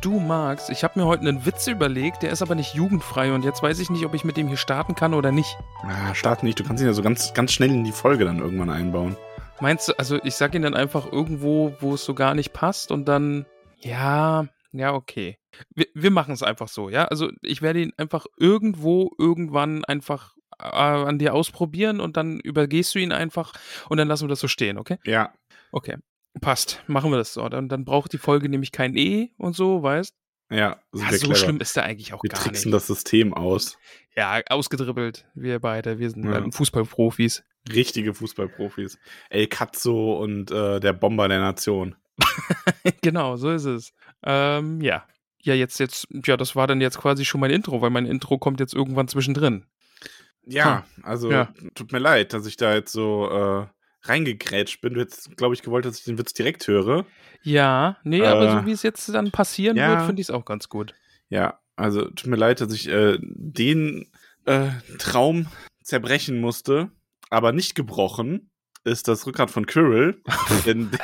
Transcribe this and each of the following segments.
Du Max, ich habe mir heute einen Witz überlegt, der ist aber nicht jugendfrei und jetzt weiß ich nicht, ob ich mit dem hier starten kann oder nicht. Ah, starten nicht, du kannst ihn ja so ganz, ganz schnell in die Folge dann irgendwann einbauen. Meinst du, also ich sag ihn dann einfach irgendwo, wo es so gar nicht passt und dann, ja, ja, okay. Wir, wir machen es einfach so, ja? Also ich werde ihn einfach irgendwo, irgendwann einfach äh, an dir ausprobieren und dann übergehst du ihn einfach und dann lassen wir das so stehen, okay? Ja. Okay. Passt, machen wir das so. Dann, dann braucht die Folge nämlich kein E und so, weißt Ja, ja, so clever. schlimm ist er eigentlich auch Wir gar tricksen nicht. das System aus. Ja, ausgedribbelt, wir beide. Wir sind Ja. ähm, Fußballprofis. Richtige Fußballprofis. El Cazzo und äh, der Bomber der Nation. genau, so ist es. Ähm, ja. Ja, jetzt, jetzt, ja, das war dann jetzt quasi schon mein Intro, weil mein Intro kommt jetzt irgendwann zwischendrin. Ja, also Ja. tut mir leid, dass ich da jetzt so äh, reingegrätscht bin. Du hättest, glaube ich, gewollt, dass ich den Witz direkt höre. Ja, nee, aber Äh, so wie es jetzt dann passieren ja. wird, finde ich es auch ganz gut. Ja, also tut mir leid, dass ich äh, den äh, Traum zerbrechen musste, aber nicht gebrochen ist das Rückgrat von Quirrell. Denn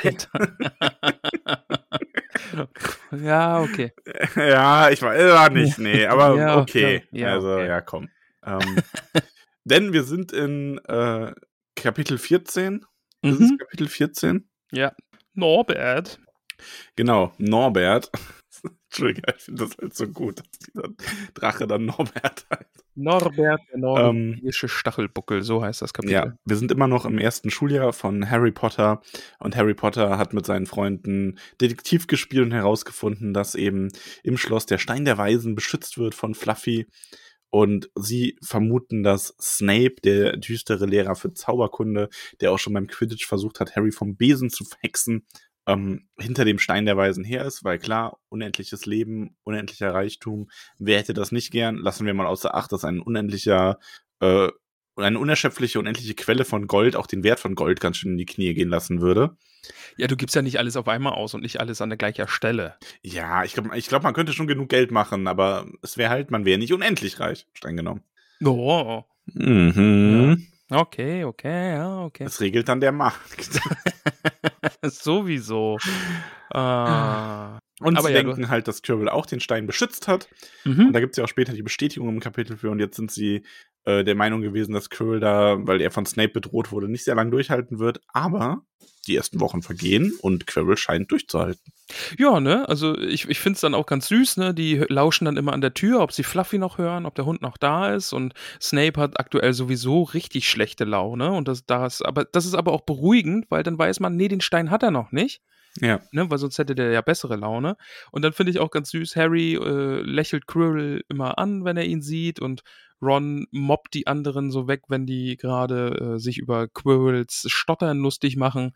ja, okay. ja, ich weiß war nicht, nee, aber Ja, okay. ja, ja, also, okay. ja, komm. Ähm, denn wir sind in äh, Kapitel 14. Ist es Mhm. Kapitel 14? Ja. Norbert. Genau, Norbert. Entschuldigung, ich finde das halt so gut, dass dieser Drache dann Norbert heißt. Norbert, der Ähm, norwegische Stachelbuckel, so heißt das Kapitel. Ja, wir sind immer noch im ersten Schuljahr von Harry Potter und Harry Potter hat mit seinen Freunden Detektiv gespielt und herausgefunden, dass eben im Schloss der Stein der Weisen beschützt wird von Fluffy und sie vermuten, dass Snape, der düstere Lehrer für Zauberkunde, der auch schon beim Quidditch versucht hat, Harry vom Besen zu hexen, ähm, hinter dem Stein der Weisen her ist, weil klar, unendliches Leben, unendlicher Reichtum, wer hätte das nicht gern? Lassen wir mal außer Acht, dass ein unendlicher äh, eine unerschöpfliche, unendliche Quelle von Gold auch den Wert von Gold ganz schön in die Knie gehen lassen würde. Ja, du gibst ja nicht alles auf einmal aus und nicht alles an der gleichen Stelle. Ja, ich glaube, ich glaub, man könnte schon genug Geld machen, aber es wäre halt, man wäre nicht unendlich reich, streng genommen. Oh, Mhm. okay, okay, ja, okay. Das regelt dann der Markt. Sowieso. Äh, Und Aber sie ja, denken halt, dass Quirrell auch den Stein beschützt hat. mhm. Und da gibt es ja auch später die Bestätigung im Kapitel für. Und jetzt sind sie äh, der Meinung gewesen, dass Quirrell da, weil er von Snape bedroht wurde, nicht sehr lange durchhalten wird. Aber die ersten Wochen vergehen und Quirrell scheint durchzuhalten. Ja, ne? Also ich, ich finde es dann auch ganz süß, ne? Die lauschen dann immer an der Tür, ob sie Fluffy noch hören, ob der Hund noch da ist. Und Snape hat aktuell sowieso richtig schlechte Laune. Und das, das, aber, das ist aber auch beruhigend, weil dann weiß man, nee, den Stein hat er noch nicht. Ja. Ne, weil sonst hätte der ja bessere Laune. Und dann finde ich auch ganz süß, Harry äh, lächelt Quirrell immer an, wenn er ihn sieht und Ron mobbt die anderen so weg, wenn die gerade äh, sich über Quirrells Stottern lustig machen.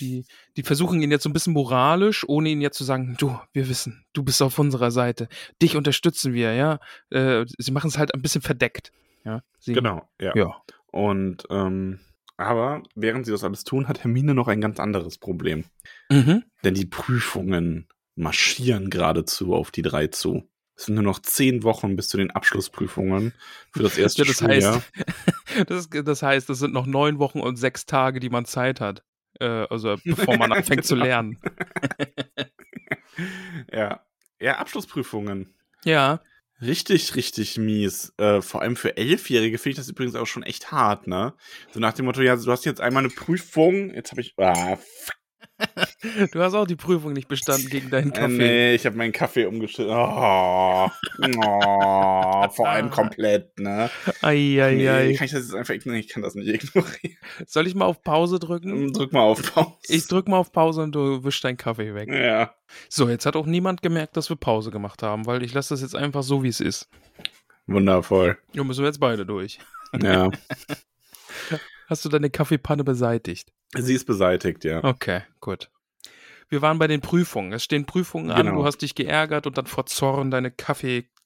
Die, die versuchen ihn jetzt so ein bisschen moralisch, ohne ihn jetzt zu sagen, du, wir wissen, du bist auf unserer Seite, dich unterstützen wir, ja. Äh, sie machen es halt ein bisschen verdeckt. Ja, sie, Genau, ja. Ja. Und ähm, aber während sie das alles tun, hat Hermine noch ein ganz anderes Problem. Mhm. Denn die Prüfungen marschieren geradezu auf die drei zu. Es sind nur noch zehn Wochen bis zu den Abschlussprüfungen für das erste Ja, das Schuljahr. heißt, das, das heißt, es sind noch neun Wochen und sechs Tage, die man Zeit hat. Äh, also bevor man anfängt zu lernen. ja. ja, Abschlussprüfungen. Ja. Richtig, richtig mies. Äh, vor allem für Elfjährige finde ich das übrigens auch schon echt hart, ne? So nach dem Motto, ja, du hast jetzt einmal eine Prüfung, jetzt habe ich. Ah, fuck. Du hast auch die Prüfung nicht bestanden gegen deinen Äh, Kaffee. nee, ich habe meinen Kaffee umgeschüttet. Oh, oh, vor allem komplett, ne? Nee, Eieiei. kann ich das jetzt einfach ignorieren? Ich kann das nicht ignorieren. Soll ich mal auf Pause drücken? Drück mal auf Pause. Ich drück mal auf Pause und du wischst deinen Kaffee weg. Ja. So, jetzt hat auch niemand gemerkt, dass wir Pause gemacht haben, weil ich lasse das jetzt einfach so, wie es ist. Wundervoll. Da müssen wir jetzt beide durch. Ja. Hast du deine Kaffeepanne beseitigt? Sie ist beseitigt, ja. Okay, gut. Wir waren bei den Prüfungen. Es stehen Prüfungen an, Genau. du hast dich geärgert und dann vor Zorn deine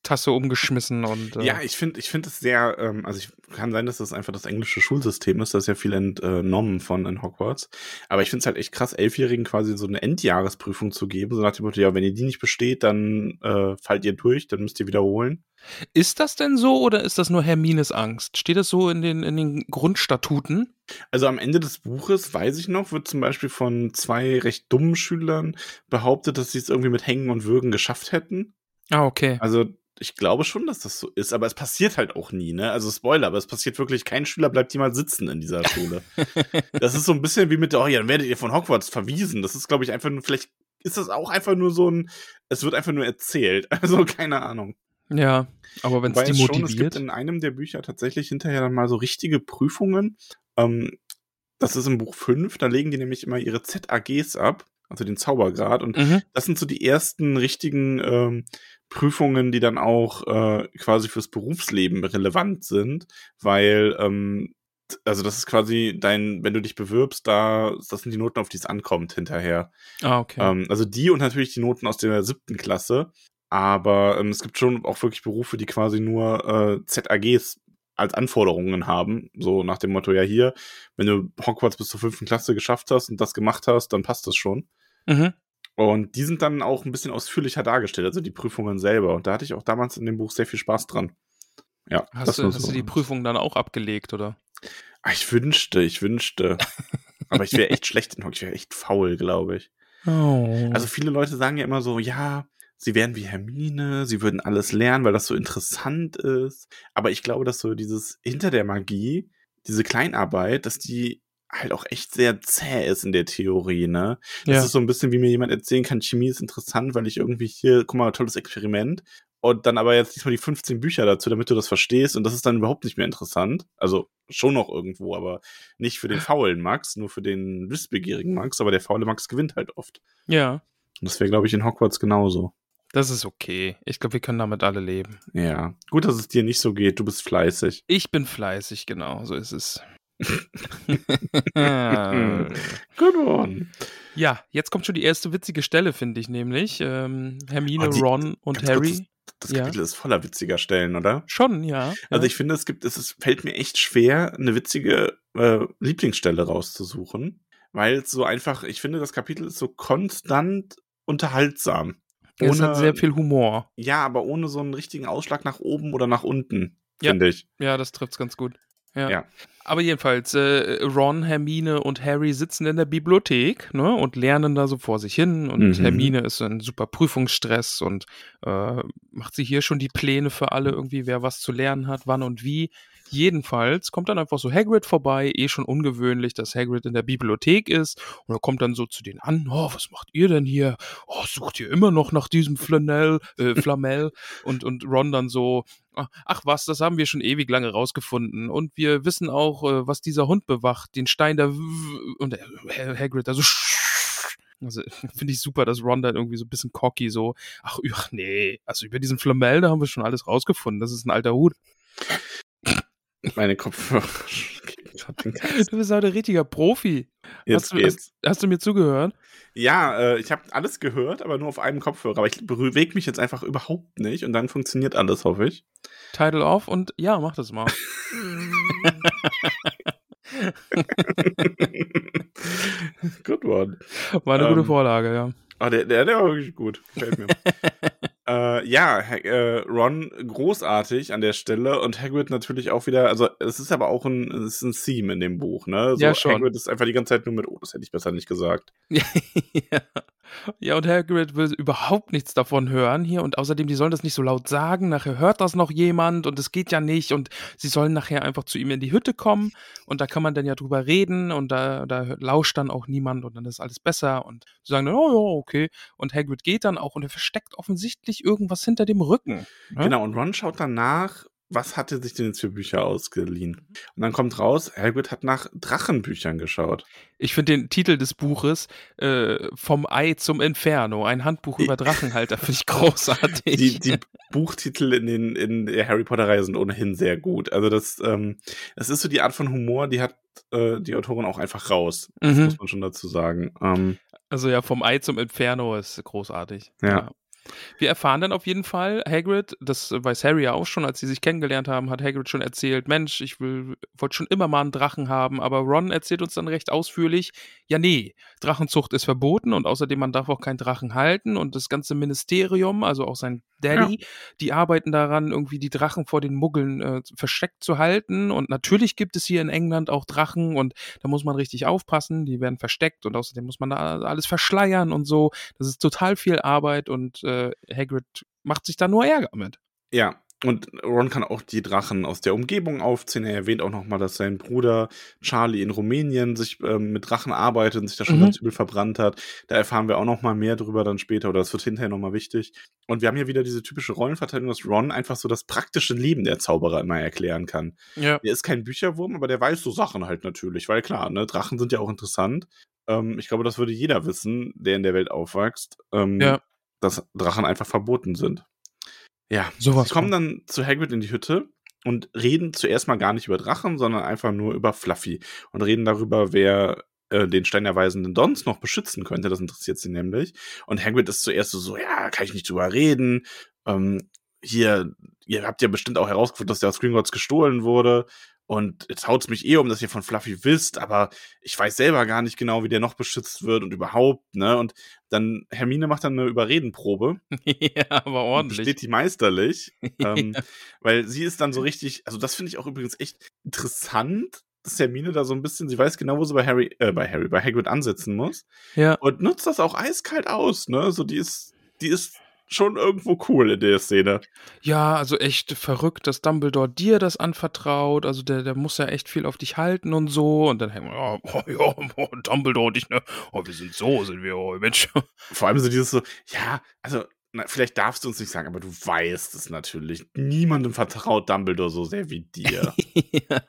Kaffeetasse umgeschmissen und. Äh, Ja, ich finde ich finde es sehr, ähm, also ich kann sein, dass das einfach das englische Schulsystem ist, das ist ja viel entnommen von in Hogwarts. Aber ich finde es halt echt krass, Elfjährigen quasi so eine Endjahresprüfung zu geben, so nach dem Motto, ja, wenn ihr die nicht besteht, dann äh, fallt ihr durch, dann müsst ihr wiederholen. Ist das denn so oder ist das nur Hermines Angst? Steht das so in den, in den Grundstatuten? Also am Ende des Buches, weiß ich noch, wird zum Beispiel von zwei recht dummen Schülern behauptet, dass sie es irgendwie mit Hängen und Würgen geschafft hätten. Ah, okay. Also ich glaube schon, dass das so ist, aber es passiert halt auch nie, ne? Also Spoiler, aber es passiert wirklich, kein Schüler bleibt jemals sitzen in dieser Schule. das ist so ein bisschen wie mit, der, oh ja, dann werdet ihr von Hogwarts verwiesen. Das ist, glaube ich, einfach nur, vielleicht ist das auch einfach nur so ein, es wird einfach nur erzählt. Also keine Ahnung. Ja, aber wenn es die es schon, es gibt motiviert. in einem der Bücher tatsächlich hinterher dann mal so richtige Prüfungen. Ähm, das ist im Buch 5, da legen die nämlich immer ihre ZAGs ab, also den Zaubergrad. Und Mhm. das sind so die ersten richtigen ähm, Prüfungen, die dann auch äh, quasi fürs Berufsleben relevant sind, weil ähm, also das ist quasi dein, wenn du dich bewirbst, da das sind die Noten, auf die es ankommt hinterher. Ah, okay. Ähm, also die und natürlich die Noten aus der siebten Klasse. Aber ähm, es gibt schon auch wirklich Berufe, die quasi nur äh, ZAGs als Anforderungen haben. So nach dem Motto, ja hier, wenn du Hogwarts bis zur fünften Klasse geschafft hast und das gemacht hast, dann passt das schon. mhm. Und die sind dann auch ein bisschen ausführlicher dargestellt, also die Prüfungen selber. Und da hatte ich auch damals in dem Buch sehr viel Spaß dran. Ja, Hast, du, hast so. du die Prüfung dann auch abgelegt, oder? Ah, Ich wünschte, ich wünschte. Aber ich wäre echt schlecht in Hockey, ich wäre echt faul, glaube ich. Oh. Also viele Leute sagen ja immer so, ja, sie wären wie Hermine, sie würden alles lernen, weil das so interessant ist. Aber ich glaube, dass so dieses hinter der Magie, diese Kleinarbeit, dass die halt auch echt sehr zäh ist in der Theorie, ne? Das ja. ist so ein bisschen, wie mir jemand erzählen kann, Chemie ist interessant, weil ich irgendwie hier, guck mal, tolles Experiment. Und dann aber jetzt diesmal die 15 Bücher dazu, damit du das verstehst. Und das ist dann überhaupt nicht mehr interessant. Also schon noch irgendwo, aber nicht für den faulen Max, nur für den wissbegierigen Max. Aber der faule Max gewinnt halt oft. ja, Und das wäre, glaube ich, in Hogwarts genauso. Das ist okay. Ich glaube, wir können damit alle leben. Ja. Gut, dass es dir nicht so geht. Du bist fleißig. Ich bin fleißig, genau, so ist es. Good one. ja, jetzt kommt schon die erste witzige Stelle, finde ich nämlich. Ähm, Hermine, Oh, die- Ron und Ganz kurz, Harry. Das Ja. Kapitel ist voller witziger Stellen, oder? Schon, ja. Also ja. ich finde, es gibt, es ist, fällt mir echt schwer, eine witzige äh, Lieblingsstelle rauszusuchen, weil es so einfach, ich finde, das Kapitel ist so konstant unterhaltsam. Es hat sehr viel Humor. ja, aber ohne so einen richtigen Ausschlag nach oben oder nach unten, Ja. finde ich. Ja, das trifft's ganz gut. Ja. Ja. Aber jedenfalls, äh, Ron, Hermine und Harry sitzen in der Bibliothek ne, und lernen da so vor sich hin. Und Mhm. Hermine ist in super Prüfungsstress und äh, macht sie hier schon die Pläne für alle, irgendwie, wer was zu lernen hat, wann und wie. Jedenfalls kommt dann einfach so Hagrid vorbei, eh schon ungewöhnlich, dass Hagrid in der Bibliothek ist. Und er kommt dann so zu denen an, oh, was macht ihr denn hier? Oh, sucht ihr immer noch nach diesem Flanell, äh, Flamel? und, und Ron dann so, "Ah, ach was, das haben wir schon ewig lange rausgefunden. Und wir wissen auch, äh, was dieser Hund bewacht, den Stein. W- Und Hagrid, also... Also finde ich super, dass Ron dann irgendwie so ein bisschen cocky so, ach, ach nee, also über diesen Flamel, da haben wir schon alles rausgefunden. Das ist ein alter Hut. Meine Kopfhörer. Du bist heute ein richtiger Profi. Jetzt hast, du, geht's. hast, hast du mir zugehört? Ja, äh, ich habe alles gehört, aber nur auf einem Kopfhörer. Aber ich bewege mich jetzt einfach überhaupt nicht und dann funktioniert alles, hoffe ich. Title off und ja, mach das mal. Good one. War eine gute Ähm, Vorlage, ja. Ah, der, der, der war wirklich gut. Gefällt mir. äh, ja, äh, Ron großartig an der Stelle und Hagrid natürlich auch wieder, also es ist aber auch ein, es ist ein Theme in dem Buch, ne? So, Ja, schon. Hagrid ist einfach die ganze Zeit nur mit, oh, das hätte ich besser nicht gesagt. ja. Ja, und Hagrid will überhaupt nichts davon hören hier. Und außerdem, die sollen das nicht so laut sagen, nachher hört das noch jemand und es geht ja nicht. Und sie sollen nachher einfach zu ihm in die Hütte kommen. Und da kann man dann ja drüber reden. Und da, da lauscht dann auch niemand und dann ist alles besser. Und sie sagen dann, oh ja, okay. Und Hagrid geht dann auch und er versteckt offensichtlich irgendwas hinter dem Rücken. Ne? Genau, und Ron schaut danach, was hat er sich denn jetzt für Bücher ausgeliehen? Und dann kommt raus, Hagrid hat nach Drachenbüchern geschaut. Ich finde den Titel des Buches äh, Vom Ei zum Inferno, ein Handbuch über Drachenhalter, finde ich großartig. Die, die Buchtitel in, den, in der Harry Potter-Reihe sind ohnehin sehr gut. Also das, ähm, das ist so die Art von Humor, die hat äh, die Autorin auch einfach raus. Das Mhm. muss man schon dazu sagen. Ähm, Also ja, vom Ei zum Inferno ist großartig. Ja. Wir erfahren dann auf jeden Fall, Hagrid, das weiß Harry ja auch schon, als sie sich kennengelernt haben, hat Hagrid schon erzählt, Mensch, ich will, wollte schon immer mal einen Drachen haben, aber Ron erzählt uns dann recht ausführlich, ja nee, Drachenzucht ist verboten und außerdem man darf auch keinen Drachen halten und das ganze Ministerium, also auch sein Daddy, die arbeiten daran, irgendwie die Drachen vor den Muggeln äh, versteckt zu halten und natürlich gibt es hier in England auch Drachen und da muss man richtig aufpassen, die werden versteckt und außerdem muss man da alles verschleiern und so. Das ist total viel Arbeit und äh, Hagrid macht sich da nur Ärger mit. Ja, und Ron kann auch die Drachen aus der Umgebung aufzählen. Er erwähnt auch nochmal, dass sein Bruder Charlie in Rumänien sich ähm, mit Drachen arbeitet und sich da schon Mhm. ganz übel verbrannt hat. Da erfahren wir auch nochmal mehr drüber dann später oder das wird hinterher nochmal wichtig. Und wir haben hier wieder diese typische Rollenverteilung, dass Ron einfach so das praktische Leben der Zauberer immer erklären kann. Ja. Der ist kein Bücherwurm, aber der weiß so Sachen halt natürlich, weil klar, ne, Drachen sind ja auch interessant. Ähm, ich glaube, das würde jeder wissen, der in der Welt aufwächst, ähm, Ja. dass Drachen einfach verboten sind. Ja, Sowas sie kommen dann zu Hagrid in die Hütte und reden zuerst mal gar nicht über Drachen, sondern einfach nur über Fluffy und reden darüber, wer äh, den Stein der Weisenden Dons noch beschützen könnte. Das interessiert sie nämlich. Und Hagrid ist zuerst so, so ja, kann ich nicht drüber reden. Ähm, hier, ihr habt ja bestimmt auch herausgefunden, dass der aus Gringotts gestohlen wurde. Und jetzt haut's mich eh um, dass ihr von Fluffy wisst, aber ich weiß selber gar nicht genau, wie der noch beschützt wird und überhaupt, ne? Und dann Hermine macht dann eine Überredenprobe ja, aber ordentlich. besteht die meisterlich. ähm, weil sie ist dann so richtig, also das finde ich auch übrigens echt interessant, dass Hermine da so ein bisschen, sie weiß genau, wo sie bei Harry, äh, bei Harry, bei Hagrid ansetzen muss Ja. und nutzt das auch eiskalt aus, ne? So, die ist, die ist schon irgendwo cool in der Szene. Ja, also echt verrückt, dass Dumbledore dir das anvertraut. Also der, der muss ja echt viel auf dich halten und so. Und dann hängen wir, ja, oh, ja, oh, Dumbledore und ich, ne? Oh, wir sind so, sind wir, oh, Mensch. Vor allem so dieses so, ja, also, na, vielleicht darfst du uns nicht sagen, aber du weißt es natürlich. Niemandem vertraut Dumbledore so sehr wie dir. ja.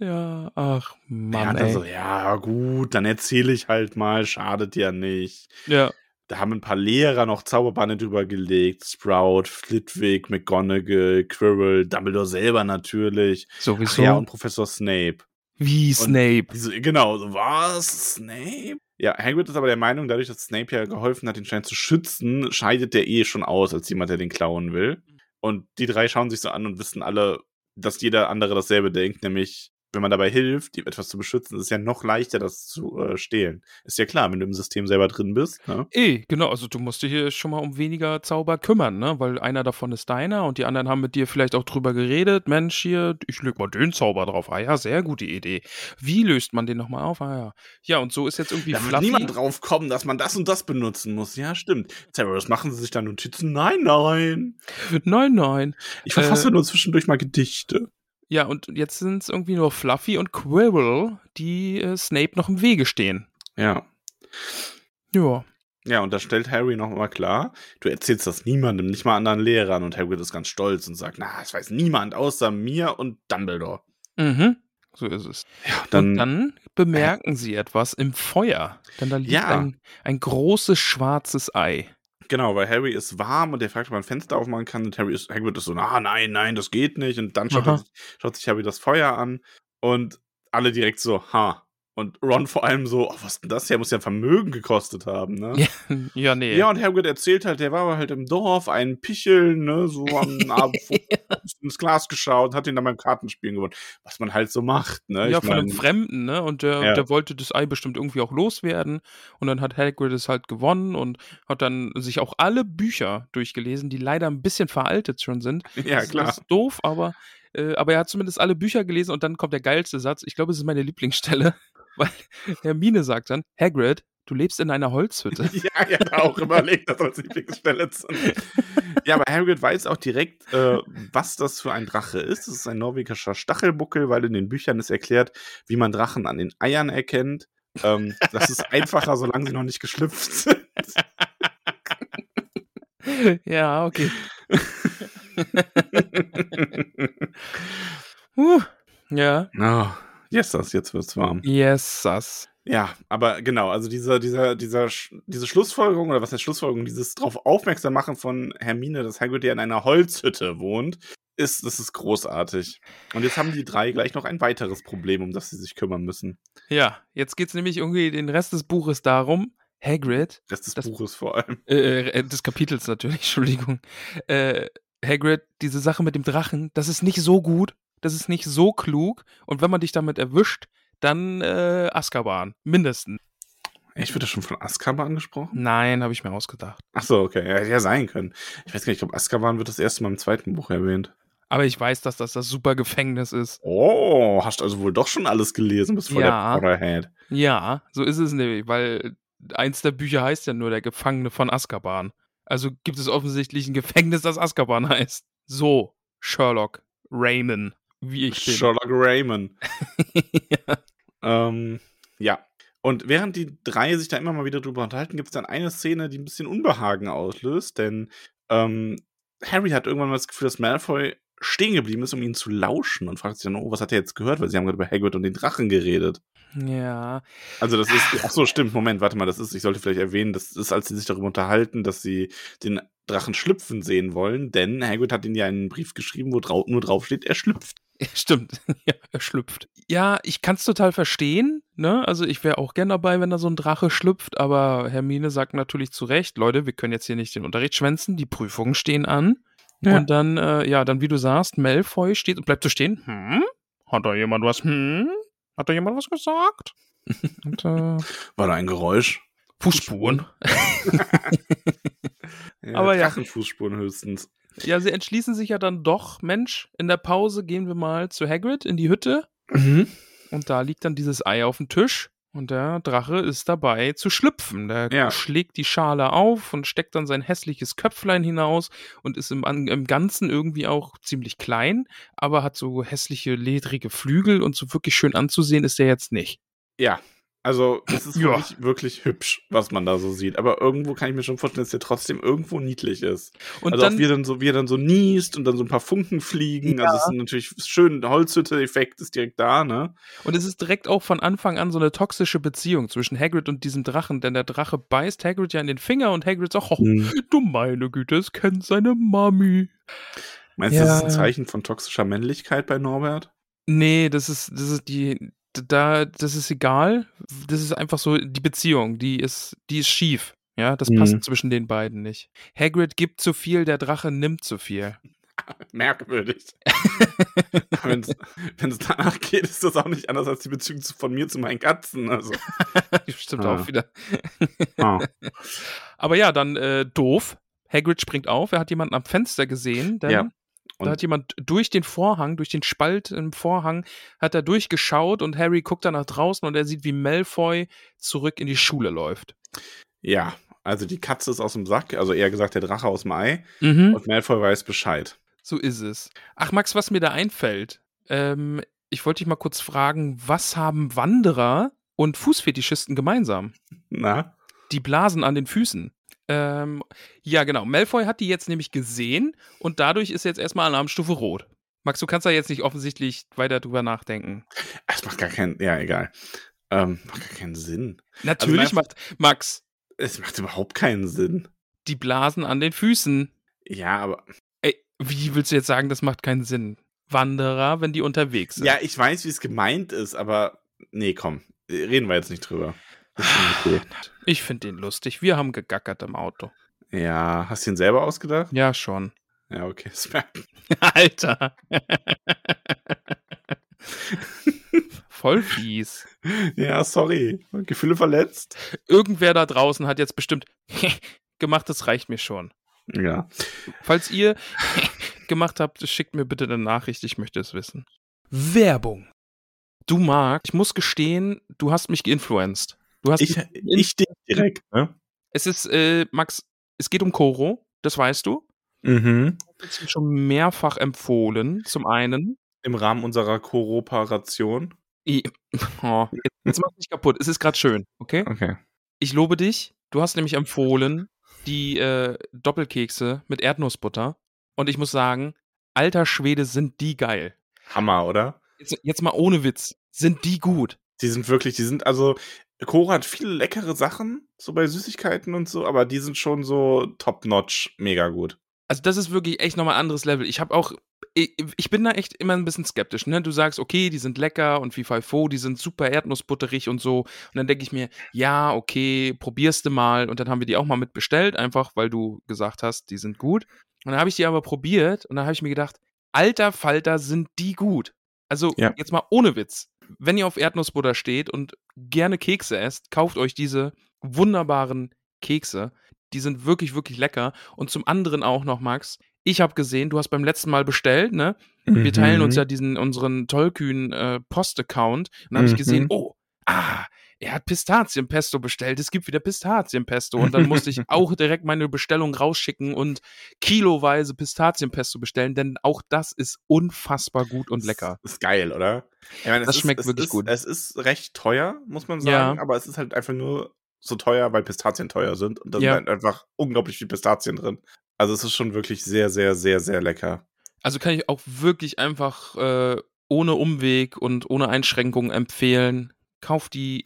ja, ach ja, Mann, dann ey. so, ja, gut, dann erzähle ich halt mal, schadet ja nicht. Ja, Da haben ein paar Lehrer noch Zauberbanne drüber gelegt. Sprout, Flitwick, McGonagall, Quirrell, Dumbledore selber natürlich. Ach sowieso. ja, und Professor Snape. Wie Snape. Die so, genau, so, was? Snape? Ja, Hagrid ist aber der Meinung, dadurch, dass Snape ja geholfen hat, den Stein zu schützen, scheidet der eh schon aus, als jemand, der den klauen will. Und die drei schauen sich so an und wissen alle, dass jeder andere dasselbe denkt, nämlich, wenn man dabei hilft, ihm etwas zu beschützen, ist es ja noch leichter, das zu äh, stehlen. Ist ja klar, wenn du im System selber drin bist, ne? Eh, genau, also du musst dich hier schon mal um weniger Zauber kümmern, ne? Weil einer davon ist deiner und die anderen haben mit dir vielleicht auch drüber geredet. Mensch, hier, ich leg mal den Zauber drauf. Ah ja, sehr gute Idee. Wie löst man den nochmal auf? Ah ja. Ja, und so ist jetzt irgendwie Da wird Fluffy. niemand drauf kommen, dass man das und das benutzen muss. Ja, stimmt. Severus, machen Sie sich da Notizen? Nein, nein. Nein, nein. Ich verfasse Äh, nur zwischendurch mal Gedichte. Ja, und jetzt sind es irgendwie nur Fluffy und Quirrell, die äh, Snape noch im Wege stehen. Ja. Ja. Ja, und da stellt Harry nochmal klar, du erzählst das niemandem, nicht mal anderen Lehrern. Und Hagrid ist ganz stolz und sagt, na, das weiß niemand außer mir und Dumbledore. Mhm. So ist es. Ja, und dann, dann bemerken sie etwas im Feuer. Denn da liegt Ja. ein, ein großes schwarzes Ei. Genau, weil Harry ist warm und der fragt, ob man ein Fenster aufmachen kann. Und Harry ist, Hagrid ist so, na, nein, nein, das geht nicht. Und dann schaut, sich- schaut sich Harry das Feuer an und alle direkt so, ha. Und Ron vor allem so, oh, was ist denn das hier? Muss ja ein Vermögen gekostet haben, ne? Ja, ja nee. Ja, und Hagrid erzählt halt, der war halt im Dorf, ein Pichel, ne, so am Abend ins Glas geschaut, hat ihn dann beim Kartenspielen gewonnen. Was man halt so macht, ne? Ja, Ich von einem mein, Fremden, ne? Und der, Ja. der wollte das Ei bestimmt irgendwie auch loswerden. Und dann hat Hagrid es halt gewonnen und hat dann sich auch alle Bücher durchgelesen, die leider ein bisschen veraltet schon sind. ja, klar. Das ist doof, aber, äh, aber er hat zumindest alle Bücher gelesen und dann kommt der geilste Satz. Ich glaube, es ist meine Lieblingsstelle, weil Hermine sagt dann, Hagrid, Du lebst in einer Holzhütte. ja, ja, auch überlegt, das als Lieblingsstelle zu. Ja, aber Hagrid weiß auch direkt, äh, was das für ein Drache ist. Es ist ein norwegischer Stachelbuckel, weil in den Büchern ist erklärt, wie man Drachen an den Eiern erkennt. Ähm, das ist einfacher, solange sie noch nicht geschlüpft sind. ja, okay. uh, ja. Oh, yes, das, jetzt wird's warm. Yes, das. Ja, aber genau, also dieser, dieser, dieser, diese Schlussfolgerung, oder was heißt Schlussfolgerung, dieses drauf aufmerksam machen von Hermine, dass Hagrid ja in einer Holzhütte wohnt, ist, das ist großartig. Und jetzt haben die drei gleich noch ein weiteres Problem, um das sie sich kümmern müssen. Ja, jetzt geht's nämlich irgendwie den Rest des Buches darum, Hagrid. Rest des Das- Buches vor allem. Äh, äh, des Kapitels natürlich, Entschuldigung. Äh, Hagrid, diese Sache mit dem Drachen, das ist nicht so gut, das ist nicht so klug. Und wenn man dich damit erwischt, dann äh, Azkaban, mindestens. Echt, wird das schon von Azkaban angesprochen? Nein, habe ich mir ausgedacht. Ach so, okay. Ja, hätte ja sein können. Ich weiß gar nicht, ich glaube, Azkaban wird das erste Mal im zweiten Buch erwähnt. Aber ich weiß, dass das das super Gefängnis ist. Oh, hast also wohl doch schon alles gelesen, bist voll Ja. der Potterhead. Ja, so ist es nämlich, weil eins der Bücher heißt ja nur der Gefangene von Azkaban. Also gibt es offensichtlich ein Gefängnis, das Azkaban heißt. So, Sherlock Raymond, wie ich bin. Sherlock Raymond. ja. Ähm, ja. Und während die drei sich da immer mal wieder drüber unterhalten, gibt es dann eine Szene, die ein bisschen Unbehagen auslöst, denn ähm, Harry hat irgendwann mal das Gefühl, dass Malfoy stehen geblieben ist, um ihn zu lauschen und fragt sich dann, oh, was hat er jetzt gehört? Weil sie haben gerade über Hagrid und den Drachen geredet. ja. Also das ist, ach so, stimmt, Moment, warte mal, das ist, ich sollte vielleicht erwähnen, das ist, als sie sich darüber unterhalten, dass sie den Drachen schlüpfen sehen wollen, denn Hagrid hat ihnen ja einen Brief geschrieben, wo drau nur drauf steht, er schlüpft. Stimmt, ja, er schlüpft. Ja, ich kann es total verstehen, ne? Also ich wäre auch gern dabei, wenn da so ein Drache schlüpft, aber Hermine sagt natürlich zu Recht, Leute, wir können jetzt hier nicht den Unterricht schwänzen, die Prüfungen stehen an. Ja. Und dann, äh, ja, dann wie du sagst, Malfoy steht und bleibt so stehen. Hm? Hat da jemand was? Hm? Hat da jemand was gesagt? und, äh, War da ein Geräusch? Fußspuren. Ja, Aber ja. Drachenfußspuren höchstens. Ja, sie entschließen sich ja dann doch, Mensch, in der Pause gehen wir mal zu Hagrid in die Hütte. Und da liegt dann dieses Ei auf dem Tisch. Und der Drache ist dabei zu schlüpfen. Der Ja. schlägt die Schale auf und steckt dann sein hässliches Köpflein hinaus und ist im, im Ganzen irgendwie auch ziemlich klein, aber hat so hässliche, ledrige Flügel und so wirklich schön anzusehen ist er jetzt nicht. Ja, also es ist Ja. wirklich, wirklich hübsch, was man da so sieht. Aber irgendwo kann ich mir schon vorstellen, dass der trotzdem irgendwo niedlich ist. Und also dann, auch wie er, dann so, wie er dann so niest und dann so ein paar Funken fliegen. Also es ist natürlich schön, der Holzhütte-Effekt ist direkt da, ne? und es ist direkt auch von Anfang an so eine toxische Beziehung zwischen Hagrid und diesem Drachen, denn der Drache beißt Hagrid ja in den Finger und Hagrid sagt, oh, du meine Güte, es kennt seine Mami. Meinst du, das ist ein Ja. Zeichen von toxischer Männlichkeit bei Norbert? Nee, das ist, das ist die, da, das ist egal. Das ist einfach so die Beziehung, die ist, die ist schief. Ja, das Mhm. passt zwischen den beiden nicht. Hagrid gibt zu viel, der Drache nimmt zu viel. Merkwürdig. Wenn es danach geht, ist das auch nicht anders als die Beziehung zu, von mir zu meinen Katzen. Also. Stimmt Ah. auch wieder. Ah. Aber ja, dann äh, doof. Hagrid springt auf, er hat jemanden am Fenster gesehen, denn Ja, da und- hat jemand durch den Vorhang, durch den Spalt im Vorhang, hat er durchgeschaut und Harry guckt dann nach draußen und er sieht, wie Malfoy zurück in die Schule läuft. Ja, also die Katze ist aus dem Sack, also eher gesagt der Drache aus dem Ei. Mhm. Und Malfoy weiß Bescheid. So ist es. Ach, Max, was mir da einfällt, ähm, ich wollte dich mal kurz fragen, was haben Wanderer und Fußfetischisten gemeinsam? Na? Die Blasen an den Füßen. Ähm, ja, genau. Malfoy hat die jetzt nämlich gesehen und dadurch ist jetzt erstmal Alarmstufe rot. Max, du kannst da jetzt nicht offensichtlich weiter drüber nachdenken. Es macht gar keinen, ja, egal. Ähm, macht gar keinen Sinn. Natürlich Malfoy- macht Max Es macht überhaupt keinen Sinn. die Blasen an den Füßen. Ja, aber. Ey, wie willst du jetzt sagen, das macht keinen Sinn? Wanderer, wenn die unterwegs sind. Ja, ich weiß, wie es gemeint ist, aber. Nee, komm. Reden wir jetzt nicht drüber. Okay. Ich finde den lustig. Wir haben gegackert im Auto. Ja, hast du ihn selber ausgedacht? Ja, schon. Ja, okay. Alter. Voll fies. ja, sorry. Gefühle verletzt? Irgendwer da draußen hat jetzt bestimmt gemacht, das reicht mir schon. Ja. Falls ihr gemacht habt, schickt mir bitte eine Nachricht, ich möchte es wissen. Werbung. Du Marc, ich muss gestehen, du hast mich geinfluenced. Du hast Ich, ich dich direkt, ne? es ist, äh, Max, es geht um Koro, das weißt du. Mhm. Das ist schon mehrfach empfohlen, zum einen. Im Rahmen unserer Kooperation. Oh, jetzt, jetzt mach dich kaputt. Es ist gerade schön, okay? Okay. Ich lobe dich. Du hast nämlich empfohlen die äh, Doppelkekse mit Erdnussbutter. Und ich muss sagen, alter Schwede, sind die geil. Hammer, oder? Jetzt, jetzt mal ohne Witz. Sind die gut? Die sind wirklich, die sind also, Koro hat viele leckere Sachen, so bei Süßigkeiten und so, aber die sind schon so top-notch, mega gut. Also das ist wirklich echt nochmal ein anderes Level. Ich habe auch, ich, ich bin da echt immer ein bisschen skeptisch. Ne? Du sagst, okay, die sind lecker und wie Falfo, die sind super erdnussbutterig und so. Und dann denke ich mir, ja, okay, probierst du mal. Und dann haben wir die auch mal mitbestellt, einfach weil du gesagt hast, die sind gut. Und dann habe ich die aber probiert und dann habe ich mir gedacht, alter Falter, sind die gut. Also Ja. jetzt mal ohne Witz. Wenn ihr auf Erdnussbutter steht und gerne Kekse esst, kauft euch diese wunderbaren Kekse. Die sind wirklich, wirklich lecker. Und zum anderen auch noch, Max, ich habe gesehen, du hast beim letzten Mal bestellt, ne? Wir teilen uns ja diesen, unseren tollkühnen äh, Post-Account. Und dann habe ich gesehen, Mhm. oh, ah, er hat Pistazienpesto bestellt. Es gibt wieder Pistazienpesto. Und dann musste ich auch direkt meine Bestellung rausschicken und kiloweise Pistazienpesto bestellen, denn auch das ist unfassbar gut und lecker. Ist geil, oder? Meine, Das ist, schmeckt wirklich ist, gut. Es ist recht teuer, muss man Ja. sagen, aber es ist halt einfach nur so teuer, weil Pistazien teuer sind und da Ja. sind halt einfach unglaublich viel Pistazien drin. Also es ist schon wirklich sehr, sehr, sehr, sehr lecker. Also kann ich auch wirklich einfach äh, ohne Umweg und ohne Einschränkungen empfehlen. Kauft die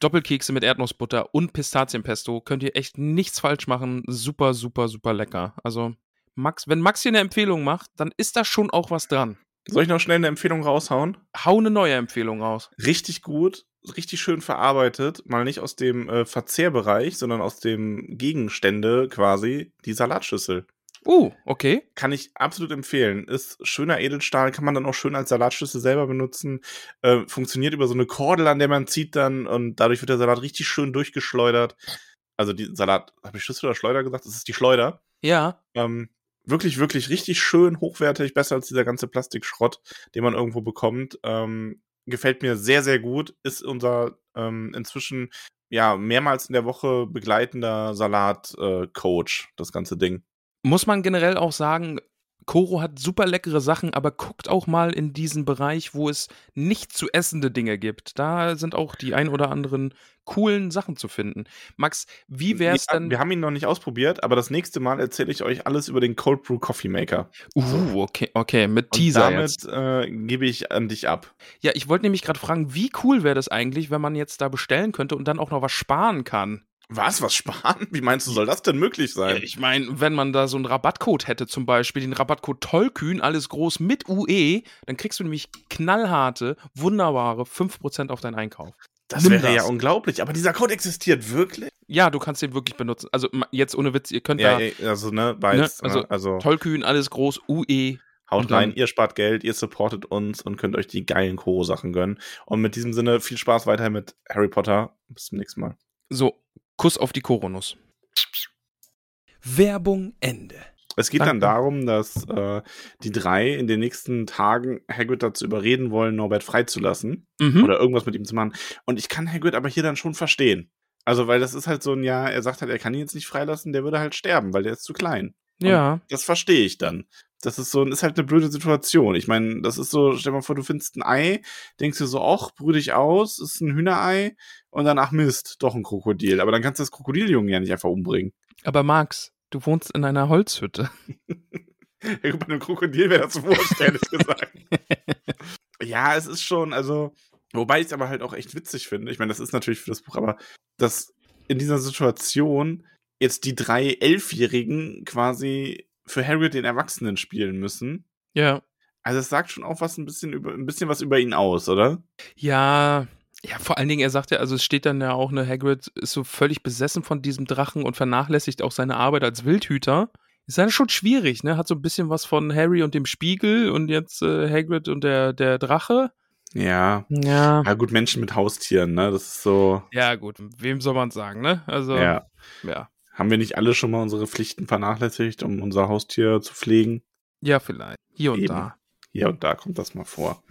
Doppelkekse mit Erdnussbutter und Pistazienpesto. Könnt ihr echt nichts falsch machen. Super, super, super lecker. Also Max, wenn Max hier eine Empfehlung macht, dann ist da schon auch was dran. Soll ich noch schnell eine Empfehlung raushauen? Hau eine neue Empfehlung raus. Richtig gut, richtig schön verarbeitet, mal nicht aus dem äh, Verzehrbereich, sondern aus dem Gegenstände quasi, die Salatschüssel. Uh, okay. Kann ich absolut empfehlen. Ist schöner Edelstahl, kann man dann auch schön als Salatschüssel selber benutzen. Äh, funktioniert über so eine Kordel, an der man zieht dann und dadurch wird der Salat richtig schön durchgeschleudert. Also die Salat, habe ich Schüssel oder Schleuder gesagt? Das ist die Schleuder. Ja. Ähm, wirklich, wirklich richtig schön, hochwertig, besser als dieser ganze Plastikschrott, den man irgendwo bekommt. Ähm, gefällt mir sehr, sehr gut. Ist unser ähm, inzwischen ja mehrmals in der Woche begleitender Salat-Coach, das ganze Ding. Muss man generell auch sagen, Koro hat super leckere Sachen, aber guckt auch mal in diesen Bereich, wo es nicht zu essende Dinge gibt. Da sind auch die ein oder anderen coolen Sachen zu finden. Max, wie wär's ja, denn? Wir haben ihn noch nicht ausprobiert, aber das nächste Mal erzähle ich euch alles über den Cold Brew Coffee Maker. Uh, okay, okay, mit Und Teaser damit jetzt. äh, gebe ich an dich ab. Ja, ich wollte nämlich gerade fragen, wie cool wäre das eigentlich, wenn man jetzt da bestellen könnte und dann auch noch was sparen kann? Was? Was sparen? Wie meinst du, soll das denn möglich Ja, sein? ich meine, wenn man da so einen Rabattcode hätte, zum Beispiel den Rabattcode Tollkühn, alles groß mit UE, dann kriegst du nämlich knallharte, wunderbare 5% auf deinen Einkauf. Das nimm wäre ja das. unglaublich. Aber dieser Code existiert wirklich? Ja, du kannst den wirklich benutzen. Also jetzt ohne Witz, ihr könnt Ja, da also, ne, beides. Ne, also ne, also Tollkühn, alles groß, UE. haut dann- rein, ihr spart Geld, ihr supportet uns und könnt euch die geilen Koro-Sachen gönnen. Und mit diesem Sinne, viel Spaß weiterhin mit Harry Potter. Bis zum nächsten Mal. So, Kuss auf die Koronus. Werbung Ende. Es geht Danke. dann darum, dass äh, die drei in den nächsten Tagen Hagrid dazu überreden wollen, Norbert freizulassen. Mhm. oder irgendwas mit ihm zu machen. Und ich kann Hagrid aber hier dann schon verstehen. Also, weil das ist halt so ein Ja, er sagt halt, er kann ihn jetzt nicht freilassen, der würde halt sterben, weil der ist zu klein. Ja. Das verstehe ich dann. Das ist so, ist halt eine blöde Situation. Ich meine, das ist so, stell dir mal vor, du findest ein Ei, denkst dir so, ach, brüh dich aus, ist ein Hühnerei und dann, ach Mist, doch ein Krokodil. Aber dann kannst du das Krokodiljungen ja nicht einfach umbringen. Aber Max, du wohnst in einer Holzhütte. Ja, gut, bei einem Krokodil wäre das wurscht, ehrlich gesagt. ja, es ist schon, also, wobei ich es aber halt auch echt witzig finde. Ich meine, das ist natürlich für das Buch, aber dass in dieser Situation jetzt die drei Elfjährigen quasi für Harry den Erwachsenen spielen müssen. Ja. Also es sagt schon auch was ein bisschen über ein bisschen was über ihn aus, oder? Ja. Ja, vor allen Dingen, er sagt ja, also es steht dann ja auch, ne, Hagrid ist so völlig besessen von diesem Drachen und vernachlässigt auch seine Arbeit als Wildhüter. Ist ja schon schwierig, ne? Hat so ein bisschen was von Harry und dem Spiegel und jetzt äh, Hagrid und der, der Drache. Ja. Ja. Ja, gut, Menschen mit Haustieren, ne? Das ist so. Ja, gut, wem soll man sagen, ne? Also, Ja. ja. Haben wir nicht alle schon mal unsere Pflichten vernachlässigt, um unser Haustier zu pflegen? Ja, vielleicht. Hier und Eben. da. Hier und da kommt das mal vor.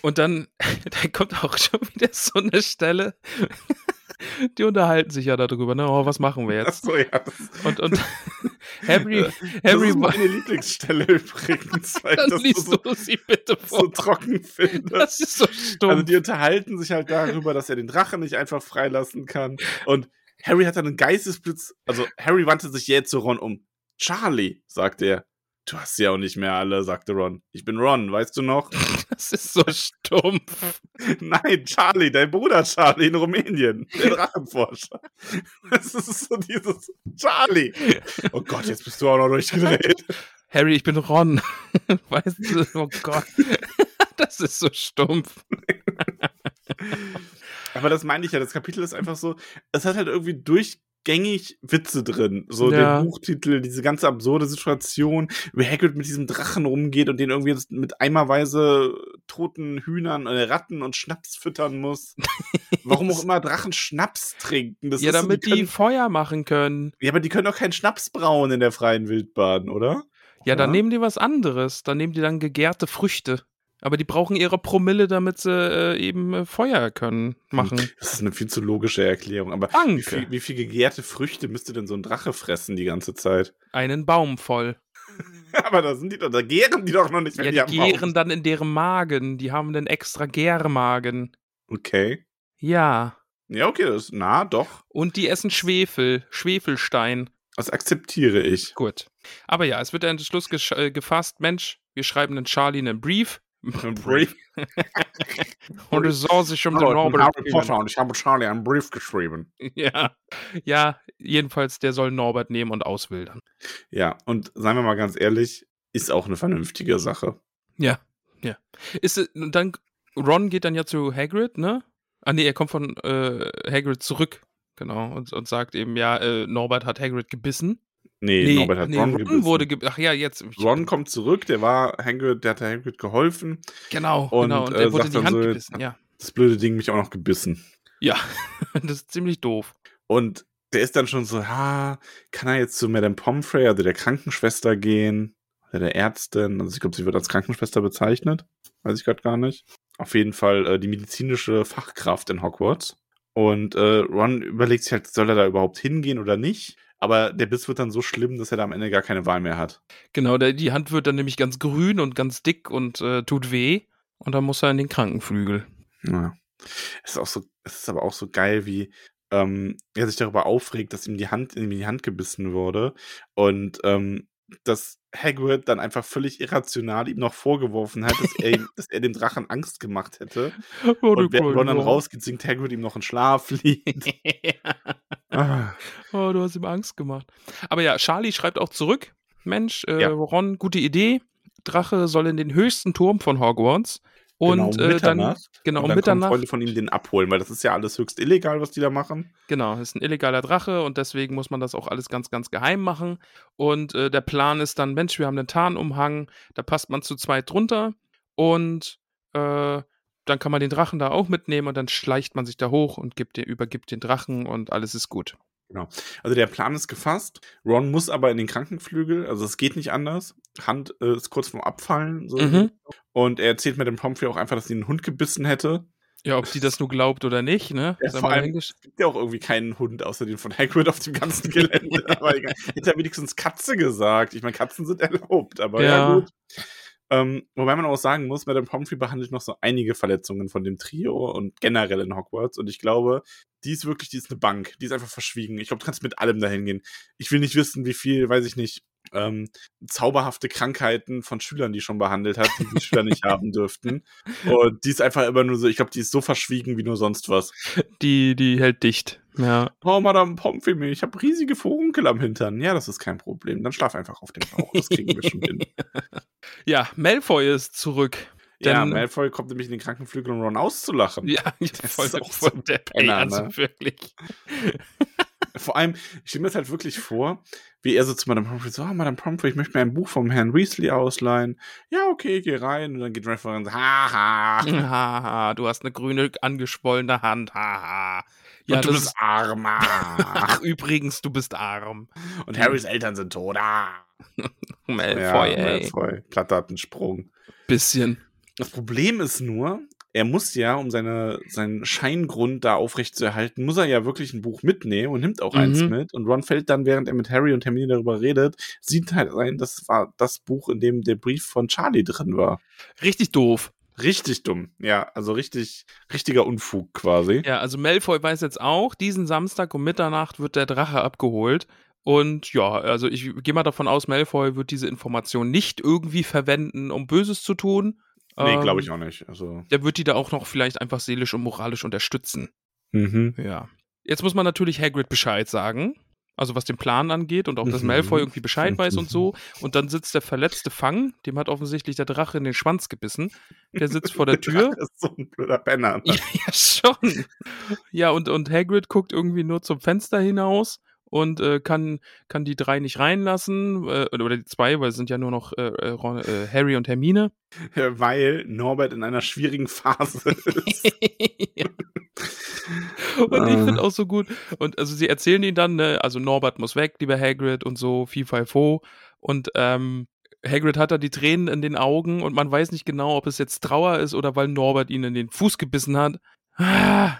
Und dann, da kommt auch schon wieder so eine Stelle. die unterhalten sich ja darüber, ne? Oh, was machen wir jetzt? Achso, ja. Das, Und, und Harry, das Harry ist meine Lieblingsstelle übrigens, weil dann das liest so, du sie bitte so vor. trocken finde. Das ist so stumm. Also die unterhalten sich halt darüber, dass er den Drachen nicht einfach freilassen kann. Und Harry hat dann einen Geistesblitz. Also Harry wandte sich jetzt zu Ron um. Charlie, sagt er. Du hast sie auch nicht mehr alle, sagte Ron. Ich bin Ron, weißt du noch? das ist so stumpf. Nein, Charlie, dein Bruder Charlie in Rumänien, der Drachenforscher. Das ist so dieses Charlie. Oh Gott, jetzt bist du auch noch durchgedreht. Harry, ich bin Ron. Weißt du, oh Gott. Das ist so stumpf. Aber das meine ich ja, das Kapitel ist einfach so, es hat halt irgendwie durchgängig Witze drin. So Ja. der Buchtitel, diese ganze absurde Situation, wie Hagrid mit diesem Drachen rumgeht und den irgendwie mit eimerweise toten Hühnern, äh, Ratten und Schnaps füttern muss. Warum auch immer Drachen Schnaps trinken. Das ja, ist so, damit die, können, Feuer machen können. ja, aber die können doch keinen Schnaps brauen in der freien Wildbahn, oder? Ja, dann Ja. nehmen die was anderes. Dann nehmen die dann gegärte Früchte. Aber die brauchen ihre Promille, damit sie äh, eben äh, Feuer können machen. Das ist eine viel zu logische Erklärung. Aber wie viel, Danke. wie viel gegärte Früchte müsste denn so ein Drache fressen die ganze Zeit? Einen Baum voll. Aber da sind die doch, da gären die doch noch nicht, wenn Ja, die die Baum gären dann in deren Magen. Die haben einen extra Gärmagen. Okay. Ja. Ja, okay, das ist nah, doch. Und die essen Schwefel. Schwefelstein. Das akzeptiere ich. Gut. Aber ja, es wird der Entschluss gesch- äh, gefasst, Mensch, wir schreiben den Charlie einen Brief. Brief. Und es soll sich um den Hallo, ich bin Norbert Harry Potter und ich habe Charlie einen Brief geschrieben. Ja. ja, jedenfalls, der soll Norbert nehmen und auswildern. Ja, und seien wir mal ganz ehrlich, ist auch eine vernünftige Sache. Ja, ja. Ist dann, Ron geht dann ja zu Hagrid, ne? Ah, nee, er kommt von äh, Hagrid zurück, genau, und, und sagt eben, ja, äh, Norbert hat Hagrid gebissen. Nee, Norbert hat nee, Ron, Ron wurde. Ach ja, jetzt. Ron kommt zurück, der war Hagrid, der hat Hagrid geholfen. Genau, Und, genau. Und äh, er wurde in die Hand so, gebissen, ja. Das blöde Ding mich auch noch gebissen. Ja, das ist ziemlich doof. Und der ist dann schon so, ha, kann er jetzt zu Madame Pomfrey, also der Krankenschwester gehen? Oder der Ärztin? Also ich glaube, sie wird als Krankenschwester bezeichnet. Weiß ich gerade gar nicht. Auf jeden Fall äh, die medizinische Fachkraft in Hogwarts. Und äh, Ron überlegt sich halt, soll er da überhaupt hingehen oder nicht? Aber der Biss wird dann so schlimm, dass er da am Ende gar keine Wahl mehr hat. Genau, der, die Hand wird dann nämlich ganz grün und ganz dick und äh, tut weh. Und dann muss er in den Krankenflügel. Ja. Es ist auch so, es ist aber auch so geil, wie ähm, er sich darüber aufregt, dass ihm die Hand in die Hand gebissen wurde und ähm, dass Hagrid dann einfach völlig irrational ihm noch vorgeworfen hat, dass er, ihm, dass er dem Drachen Angst gemacht hätte. Und während Ron dann rausgeht, singt Hagrid ihm noch ein Schlaflied. ah, oh, du hast ihm Angst gemacht. Aber ja, Charlie schreibt auch zurück. Mensch, äh, Ja. Ron, gute Idee. Drache soll in den höchsten Turm von Hogwarts. Und genau, äh, dann, genau, und dann kommen Mitternacht. Freunde von ihm den abholen, weil das ist ja alles höchst illegal, was die da machen. Genau, ist ein illegaler Drache und deswegen muss man das auch alles ganz, ganz geheim machen. Und äh, der Plan ist dann, Mensch, wir haben einen Tarnumhang, da passt man zu zweit drunter und äh, dann kann man den Drachen da auch mitnehmen und dann schleicht man sich da hoch und gibt den, übergibt den Drachen und alles ist gut. Also der Plan ist gefasst. Ron muss aber in den Krankenflügel, also es geht nicht anders. Hand äh, ist kurz vorm Abfallen. So. Mhm. Und er erzählt mit dem Pomfrey auch einfach, dass sie einen Hund gebissen hätte. Ja, ob die das nur glaubt oder nicht, ne? Ja, vor allem- Es gibt ja auch irgendwie keinen Hund außer den von Hagrid auf dem ganzen Gelände. aber egal. Hätte er wenigstens Katze gesagt. Ich meine, Katzen sind erlaubt, aber ja, Ja. gut. Ähm, wobei man auch sagen muss, Madame Pomfrey behandelt noch so einige Verletzungen von dem Trio und generell in Hogwarts. Und ich glaube, die ist wirklich, die ist eine Bank. Die ist einfach verschwiegen. Ich glaube, du kannst mit allem dahin gehen. Ich will nicht wissen, wie viel, weiß ich nicht, ähm, zauberhafte Krankheiten von Schülern, die schon behandelt hat, die die Schüler nicht haben dürften. Und die ist einfach immer nur so, ich glaube, die ist so verschwiegen wie nur sonst was. Die, die hält dicht. Ja. Oh, Madame Pomfrey, ich habe riesige Furunkel am Hintern. Ja, das ist kein Problem. Dann schlaf einfach auf dem Bauch. Das kriegen wir schon hin. Ja, Malfoy ist zurück. ja, Denn- Malfoy kommt nämlich in den Krankenflügel, um Ron auszulachen. Ja, Das voll, ist auch voll so der Penner, also ne? wirklich. Vor allem, ich stelle mir das halt wirklich vor, wie er so zu Madame Pomfrey so, oh, Madame Pomfrey, ich möchte mir ein Buch vom Herrn Weasley ausleihen. Ja, okay, geh rein. Und dann geht Malfoy und sagt, haha. Haha, du hast eine grüne, angeschwollene Hand. Haha. Ja, und du bist ist, arm. ach, übrigens, du bist arm. und Harrys Eltern sind tot. Ah. Malfoy, ja, ey. Malfoy. Platte hat einen Sprung. Bisschen. Das Problem ist nur, er muss ja, um seine, seinen Scheingrund da aufrechtzuerhalten, muss er ja wirklich ein Buch mitnehmen und nimmt auch Mhm. eins mit. Und Ron fällt dann, während er mit Harry und Hermine darüber redet, sieht halt ein, das war das Buch, in dem der Brief von Charlie drin war. Richtig doof. Richtig dumm. Ja, also richtig, richtiger Unfug quasi. Ja, also Malfoy weiß jetzt auch, diesen Samstag um Mitternacht wird der Drache abgeholt. Und ja, also ich gehe mal davon aus, Malfoy wird diese Information nicht irgendwie verwenden, um Böses zu tun. Nee, Ähm, glaube ich auch nicht. Also, Der wird die da auch noch vielleicht einfach seelisch und moralisch unterstützen. mhm. Ja. Jetzt muss man natürlich Hagrid Bescheid sagen. Also was den Plan angeht und auch, dass Mhm. Malfoy irgendwie Bescheid weiß und so. Und dann sitzt der verletzte Fang, dem hat offensichtlich der Drache in den Schwanz gebissen. Der sitzt vor der Tür. Das ist so ein blöder Penner. Ne? Ja, ja, schon. Ja, und, und Hagrid guckt irgendwie nur zum Fenster hinaus und äh, kann, kann die drei nicht reinlassen. Äh, oder die zwei, weil es sind ja nur noch äh, äh, Ron, äh, Harry und Hermine. Weil Norbert in einer schwierigen Phase ist. ja. Und ich Ah. finde auch so gut. Und also sie erzählen ihn dann, ne, also Norbert muss weg, lieber Hagrid und so, Fi Fi Fo. Und ähm, Hagrid hat da die Tränen in den Augen und man weiß nicht genau, ob es jetzt Trauer ist oder weil Norbert ihn in den Fuß gebissen hat. Ah,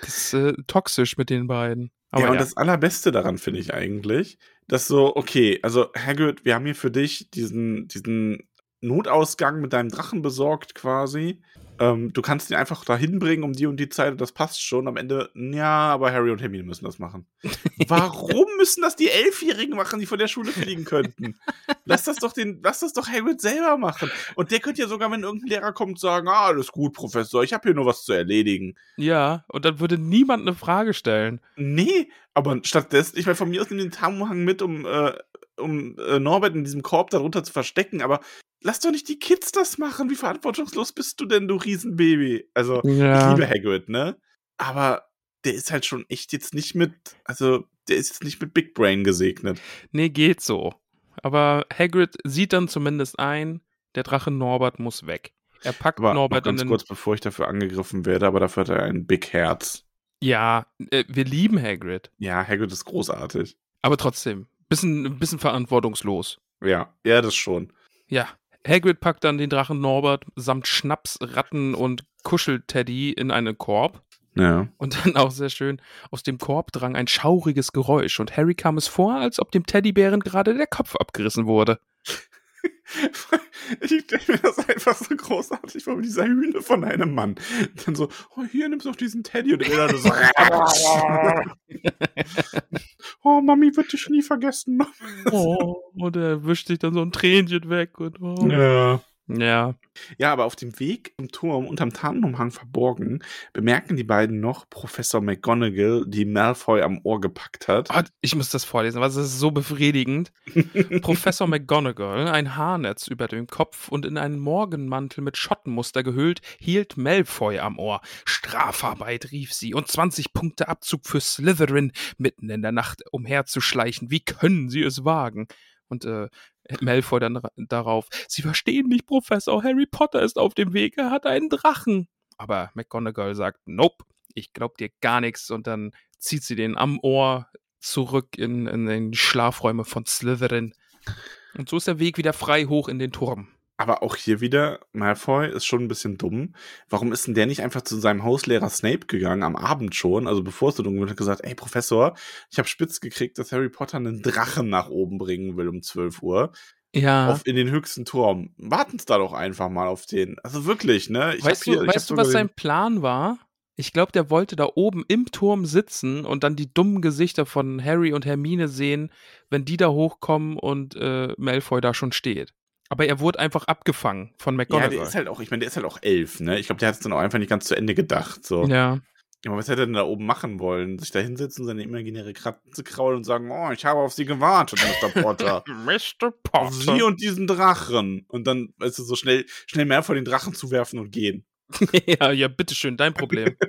das ist äh, toxisch mit den beiden. Aber ja, ja, und das Allerbeste daran finde ich eigentlich, dass so, okay, also Hagrid, wir haben hier für dich diesen, diesen Notausgang mit deinem Drachen besorgt quasi. Ähm, du kannst ihn einfach dahin bringen um die und die Zeit und das passt schon. Am Ende, ja, aber Harry und Hermine müssen das machen. Warum müssen das die Elfjährigen machen, die von der Schule fliegen könnten? Lass das doch den, lass das doch Hagrid selber machen. Und der könnte ja sogar, wenn irgendein Lehrer kommt, sagen, ah, alles gut, Professor, ich habe hier nur was zu erledigen. ja, und dann würde niemand eine Frage stellen. Nee, aber stattdessen, ich meine, von mir aus nimm den Tarnumhang mit, um, äh, um äh, Norbert in diesem Korb darunter zu verstecken, aber lass doch nicht die Kids das machen. Wie verantwortungslos bist du denn, du Riesenbaby? Also, ich liebe Hagrid, ne? Aber der ist halt schon echt jetzt nicht mit, also, der ist jetzt nicht mit Big Brain gesegnet. Nee, geht so. Aber Hagrid sieht dann zumindest ein, der Drache Norbert muss weg. Er packt Aber Norbert noch in ganz den. kurz, bevor ich dafür angegriffen werde, aber dafür hat er ein Big Herz. Ja, äh, wir lieben Hagrid. Ja, Hagrid ist großartig. Aber trotzdem, bisschen, bisschen verantwortungslos. Ja, ja, das schon. Ja. Hagrid packt dann den Drachen Norbert samt Schnaps, Ratten und Kuschelteddy in einen Korb. Ja. Und dann auch sehr schön, aus dem Korb drang ein schauriges Geräusch und Harry kam es vor, als ob dem Teddybären gerade der Kopf abgerissen wurde. Ich stelle mir das einfach so großartig vor, wie dieser Hühne von einem Mann. Dann so, oh, hier nimmst du doch diesen Teddy und der dann so, oh, Mami wird dich nie vergessen. Oh, und er wischt sich dann so ein Tränchen weg und oh. Ja. Ja. Ja, aber auf dem Weg im Turm unterm Tarnumhang verborgen, bemerken die beiden noch Professor McGonagall, die Malfoy am Ohr gepackt hat. Ah, ich muss das vorlesen, weil es ist so befriedigend. Professor McGonagall, ein Haarnetz über dem Kopf und in einen Morgenmantel mit Schottenmuster gehüllt, hielt Malfoy am Ohr. Strafarbeit, rief sie, und 20 Punkte Abzug für Slytherin, mitten in der Nacht umherzuschleichen. Wie können sie es wagen? Und äh, Malfoy dann ra- darauf, Sie verstehen nicht, Professor, Harry Potter ist auf dem Weg, er hat einen Drachen. Aber McGonagall sagt, nope, ich glaub dir gar nichts. Und dann zieht sie den am Ohr zurück in, in den Schlafräume von Slytherin. Und so ist der Weg wieder frei hoch in den Turm. Aber auch hier wieder, Malfoy ist schon ein bisschen dumm. Warum ist denn der nicht einfach zu seinem Hauslehrer Snape gegangen, am Abend schon, also bevor es so dunkel wird, und gesagt, ey Professor, ich habe spitz gekriegt, dass Harry Potter einen Drachen nach oben bringen will um 12 Uhr. Ja. Auf, in den höchsten Turm. Warten Sie da doch einfach mal auf den. Also wirklich, ne? Ich weißt hier, du, weißt du was sein Plan war? Ich glaube, der wollte da oben im Turm sitzen und dann die dummen Gesichter von Harry und Hermine sehen, wenn die da hochkommen und äh, Malfoy da schon steht. Aber er wurde einfach abgefangen von Ja, McGonagall. der ist halt auch, ich meine, der ist halt auch elf, ne? Ich glaube, der hat es dann auch einfach nicht ganz zu Ende gedacht. So. ja. Aber was hätte er denn da oben machen wollen? Sich da hinsetzen, seine imaginäre Kratze kraulen und sagen, oh, ich habe auf Sie gewartet, Mr. Potter. Mr. auf Sie und diesen Drachen. Und dann, weißt du, so schnell, schnell mehr vor den Drachen zu werfen und gehen. ja, ja, bitteschön, dein Problem.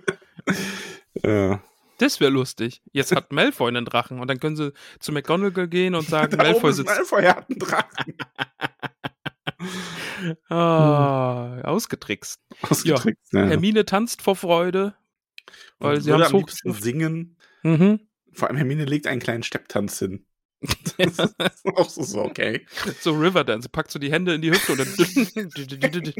Ja. Das wäre lustig. Jetzt hat Malfoy einen Drachen und dann können sie zu McGonagall gehen und sagen, Malfoy sitzt. Malfoy hat einen Drachen. Ah, ausgetrickst. Ausgetrickst, ne? Hermine tanzt vor Freude, weil Und sie haben am singen. Mhm. Vor allem Hermine legt einen kleinen Stepptanz hin. Das ist auch so, so okay. So Riverdance, packt so die Hände in die Hüfte und dann.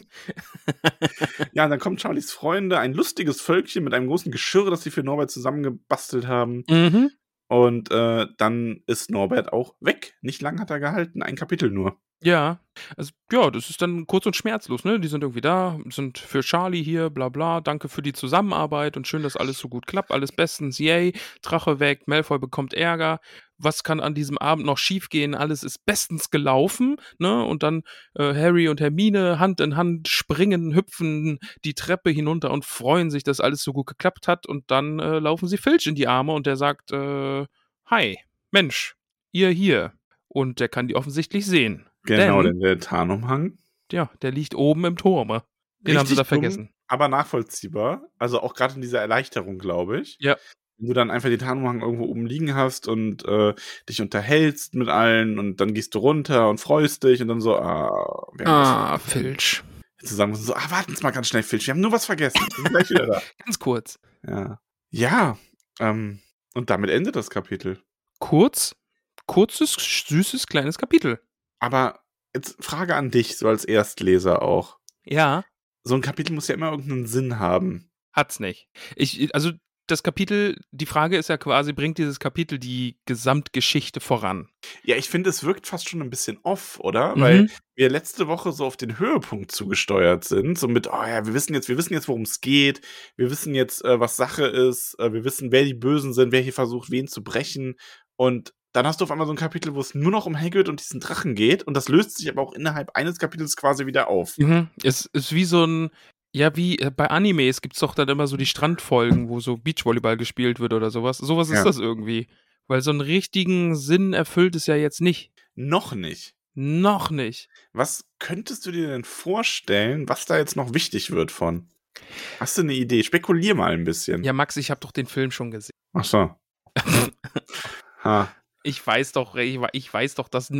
Ja, dann kommen Charlies Freunde, ein lustiges Völkchen mit einem großen Geschirr, das sie für Norbert zusammengebastelt haben. mhm. Und äh, dann ist Norbert auch weg. Nicht lang hat er gehalten, ein Kapitel nur. Ja, also, ja, das ist dann kurz und schmerzlos, ne? Die sind irgendwie da, sind für Charlie hier, bla bla, danke für die Zusammenarbeit und schön, dass alles so gut klappt, alles bestens, yay, Drache weg, Malfoy bekommt Ärger, was kann an diesem Abend noch schiefgehen, alles ist bestens gelaufen, ne? Und dann äh, Harry und Hermine Hand in Hand springen, hüpfen die Treppe hinunter und freuen sich, dass alles so gut geklappt hat und dann äh, laufen sie Filch in die Arme und der sagt, äh, hi, Mensch, ihr hier. Und der kann die offensichtlich sehen. Genau, Denn- denn der Tarnumhang. Ja, der liegt oben im Turme. Den haben sie da dumm, vergessen. aber nachvollziehbar. Also auch gerade in dieser Erleichterung, glaube ich. Ja. Wenn du dann einfach den Tarnumhang irgendwo oben liegen hast und äh, dich unterhältst mit allen und dann gehst du runter und freust dich und dann so, ah, wir haben Ah, Filch. zusammen so, ah, warten Sie mal ganz schnell, Filch, wir haben nur was vergessen. Wir sind gleich wieder da. Ganz kurz. Ja. Ja, ähm, und damit endet das Kapitel. Kurz, kurzes, süßes, kleines Kapitel. Aber jetzt Frage an dich, so als Erstleser auch. Ja, So ein Kapitel muss ja immer irgendeinen Sinn haben. hat's nicht. Ich, also das Kapitel, die Frage ist ja quasi, bringt dieses Kapitel die Gesamtgeschichte voran? Ja, ich finde, es wirkt fast schon ein bisschen off, oder? Mhm. Weil wir letzte Woche so auf den Höhepunkt zugesteuert sind. So mit, oh ja, wir wissen jetzt, wir wissen jetzt, worum es geht. Wir wissen jetzt, äh, was Sache ist. Äh, wir wissen, wer die Bösen sind, wer hier versucht, wen zu brechen. Und dann hast du auf einmal so ein Kapitel, wo es nur noch um Hagrid und diesen Drachen geht. Und das löst sich aber auch innerhalb eines Kapitels quasi wieder auf. Mhm. Es ist wie so ein, ja, wie äh, bei Animes gibt's doch dann immer so die Strandfolgen, wo so Beachvolleyball gespielt wird oder sowas. Sowas ist Ja. das irgendwie. Weil so einen richtigen Sinn erfüllt es ja jetzt nicht. Noch nicht. Noch nicht. Was könntest du dir denn vorstellen, was da jetzt noch wichtig wird von? Hast du eine Idee? Spekulier mal ein bisschen. Ja, Max, ich habe doch den Film schon gesehen. Ach so. ha. Ich weiß doch, ich, we- ich weiß doch, dass.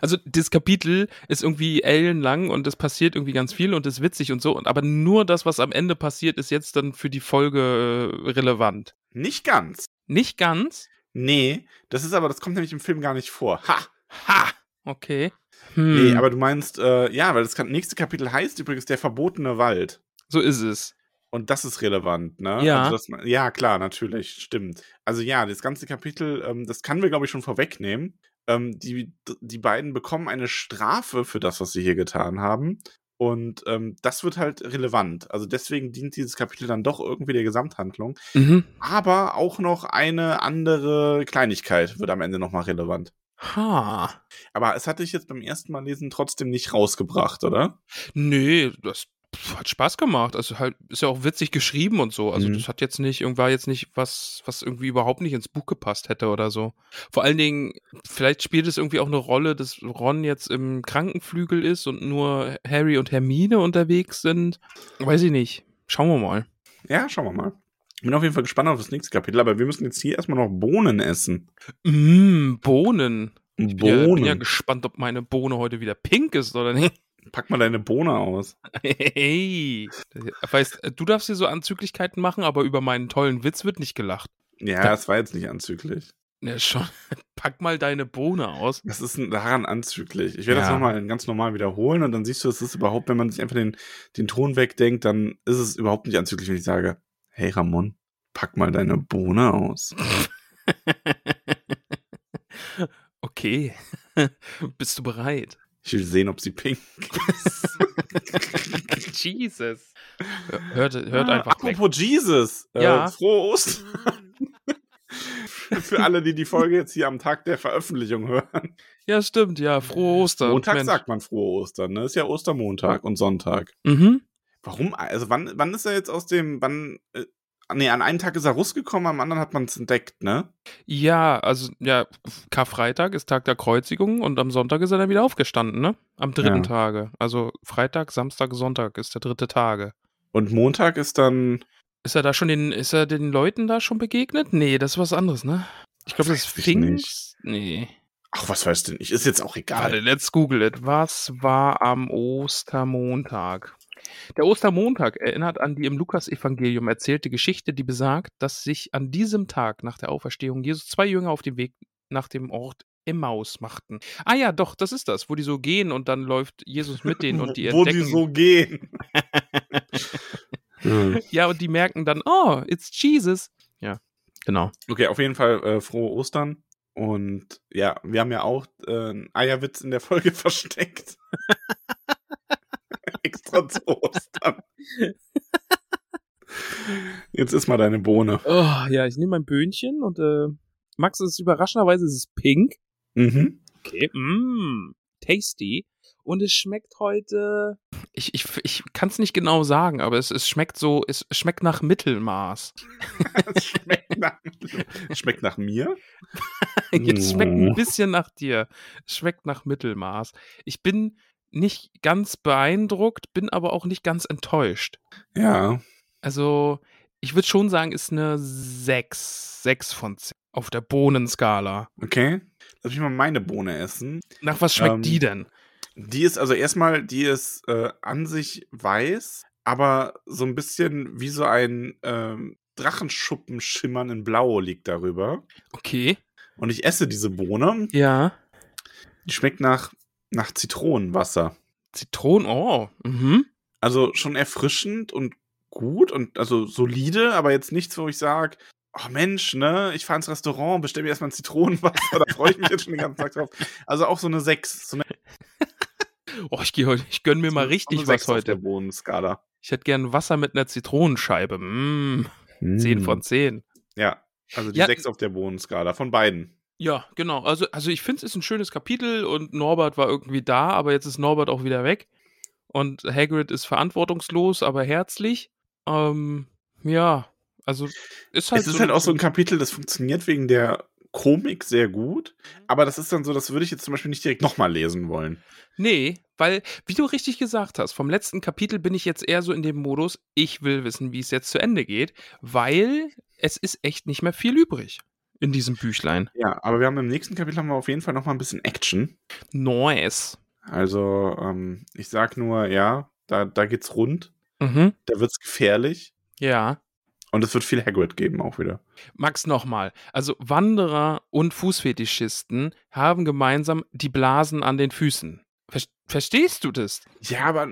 Also, das Kapitel ist irgendwie ellenlang und es passiert irgendwie ganz viel und ist witzig und so. Und, aber nur das, was am Ende passiert, ist jetzt dann für die Folge äh, relevant. Nicht ganz. Nicht ganz. Nee, das ist aber, das kommt nämlich im Film gar nicht vor. Ha! Ha! Okay. Hm, Nee, aber du meinst, äh, ja, weil das nächste Kapitel heißt übrigens der verbotene Wald. so ist es. Und das ist relevant, ne? Ja. Also das, ja, klar, natürlich, stimmt. Also ja, das ganze Kapitel, ähm, das kann wir, glaube ich, schon vorwegnehmen. Ähm, die, die beiden bekommen eine Strafe für das, was sie hier getan haben. Und ähm, das wird halt relevant. Also deswegen dient dieses Kapitel dann doch irgendwie der Gesamthandlung. Mhm. Aber auch noch eine andere Kleinigkeit wird am Ende nochmal relevant. Ha. Aber es hat dich jetzt beim ersten Mal lesen trotzdem nicht rausgebracht, oder? Nee, das hat Spaß gemacht. Also halt, ist ja auch witzig geschrieben und so. Also Mhm. das hat jetzt nicht, war jetzt nicht was, was irgendwie überhaupt nicht ins Buch gepasst hätte oder so. Vor allen Dingen, vielleicht spielt es irgendwie auch eine Rolle, dass Ron jetzt im Krankenflügel ist und nur Harry und Hermine unterwegs sind. Weiß ich nicht. Schauen wir mal. Ja, schauen wir mal. Bin auf jeden Fall gespannt auf das nächste Kapitel, aber wir müssen jetzt hier erstmal noch Bohnen essen. Mm, Bohnen. Ich bin ja, bin Bohnen. ja gespannt, ob meine Bohne heute wieder pink ist oder nicht. Pack mal deine Bohne aus. Hey. Weißt, du darfst hier so Anzüglichkeiten machen, aber über meinen tollen Witz wird nicht gelacht. Ja, Da- das war jetzt nicht anzüglich. Ja, schon. Pack mal deine Bohne aus. Das ist daran anzüglich. Ich werde das Ja. nochmal ganz normal wiederholen und dann siehst du, es ist überhaupt, wenn man sich einfach den, den Ton wegdenkt, dann ist es überhaupt nicht anzüglich, wenn ich sage, hey Ramon, pack mal deine Bohne aus. Okay. Bist du bereit? Ich will sehen, ob sie pink ist. Jesus. Hört, hört Ah, einfach weg. Apropos Jesus. Ja. Äh, frohe Ostern. Für alle, die die Folge jetzt hier am Tag der Veröffentlichung hören. Ja, stimmt, ja. Frohe Ostern. Montag Mensch. sagt man frohe Ostern, ne? Ist ja Ostermontag und Sonntag. Mhm. Warum? Also wann, wann ist er jetzt aus dem, wann, äh, nee, an einem Tag ist er rausgekommen, am anderen hat man es entdeckt, ne? Ja, also, ja, Karfreitag ist Tag der Kreuzigung und am Sonntag ist er dann wieder aufgestanden, ne? Am dritten Ja. Tage. Also Freitag, Samstag, Sonntag ist der dritte Tage. Und Montag ist dann, Ist er da schon den, ist er den Leuten da schon begegnet? Nee, das ist was anderes, ne? Ich glaube, das ist Weiß ich Pfingst. Nee. ach, was weißt du nicht, ist jetzt auch egal. Warte, let's google it. Was war am Ostermontag? Der Ostermontag erinnert an die im Lukasevangelium erzählte Geschichte, die besagt, dass sich an diesem Tag nach der Auferstehung Jesus zwei Jünger auf dem Weg nach dem Ort Emmaus machten. Ah ja, doch, das ist das, wo die so gehen und dann läuft Jesus mit denen und die Wo entdecken. die so gehen. Hm. ja, und die merken dann, oh, it's Jesus. Ja, genau. Okay, auf jeden Fall äh, frohe Ostern. Und ja, wir haben ja auch äh, einen Eierwitz in der Folge versteckt. Extra zu Ostern. Jetzt ist mal deine Bohne. Oh, ja, ich nehme mein Böhnchen und äh, Max ist überraschenderweise ist es pink. Mhm. Okay. Mm, tasty. Und es schmeckt heute. Ich, ich, ich kann es nicht genau sagen, aber es, es schmeckt so, es schmeckt nach Mittelmaß. Es schmeckt, nach, es schmeckt nach mir. es schmeckt ein bisschen nach dir. Es schmeckt nach Mittelmaß. Ich bin nicht ganz beeindruckt, bin aber auch nicht ganz enttäuscht. Ja. Also, ich würde schon sagen, ist eine 6. 6 von 10 auf der Bohnenskala. Okay. Lass mich mal meine Bohne essen. Nach was schmeckt Ähm, die denn? Die ist also erstmal, die ist äh, an sich weiß, aber so ein bisschen wie so ein ähm, Drachenschuppenschimmern in Blau liegt darüber. Okay. Und ich esse diese Bohne. Ja. Die schmeckt nach, nach Zitronenwasser. Zitronen, oh. Mhm. Also schon erfrischend und gut und also solide, aber jetzt nichts, wo ich sage, oh Mensch, ne, ich fahre ins Restaurant, bestell mir erstmal ein Zitronenwasser, da freue ich mich jetzt schon den ganzen Tag drauf. Also auch so eine 6. So eine, Oh, ich gehe heute, ich gönn mir mal richtig was 6 auf der heute. Ich hätte gern Wasser mit einer Zitronenscheibe. Mm, 10 von 10. Ja, also die Ja. 6 auf der Bohnenskala von beiden. Ja, genau. Also, also ich finde, es ist ein schönes Kapitel und Norbert war irgendwie da, aber jetzt ist Norbert auch wieder weg. Und Hagrid ist verantwortungslos, aber herzlich. Ähm, ja, also ist halt es ist so halt auch so ein Kapitel, das funktioniert wegen der Komik sehr gut, aber das ist dann so, das würde ich jetzt zum Beispiel nicht direkt nochmal lesen wollen. Nee, weil, wie du richtig gesagt hast, vom letzten Kapitel bin ich jetzt eher so in dem Modus, ich will wissen, wie es jetzt zu Ende geht, weil es ist echt nicht mehr viel übrig in diesem Büchlein. Ja, aber wir haben im nächsten Kapitel haben wir auf jeden Fall nochmal ein bisschen Action. Nice. Also, ähm, ich sag nur, ja, da, da geht's rund, Mhm. da wird's gefährlich Ja. und es wird viel Hagrid geben auch wieder. Max nochmal. Also Wanderer und Fußfetischisten haben gemeinsam die Blasen an den Füßen. Ver verstehst du das? Ja, aber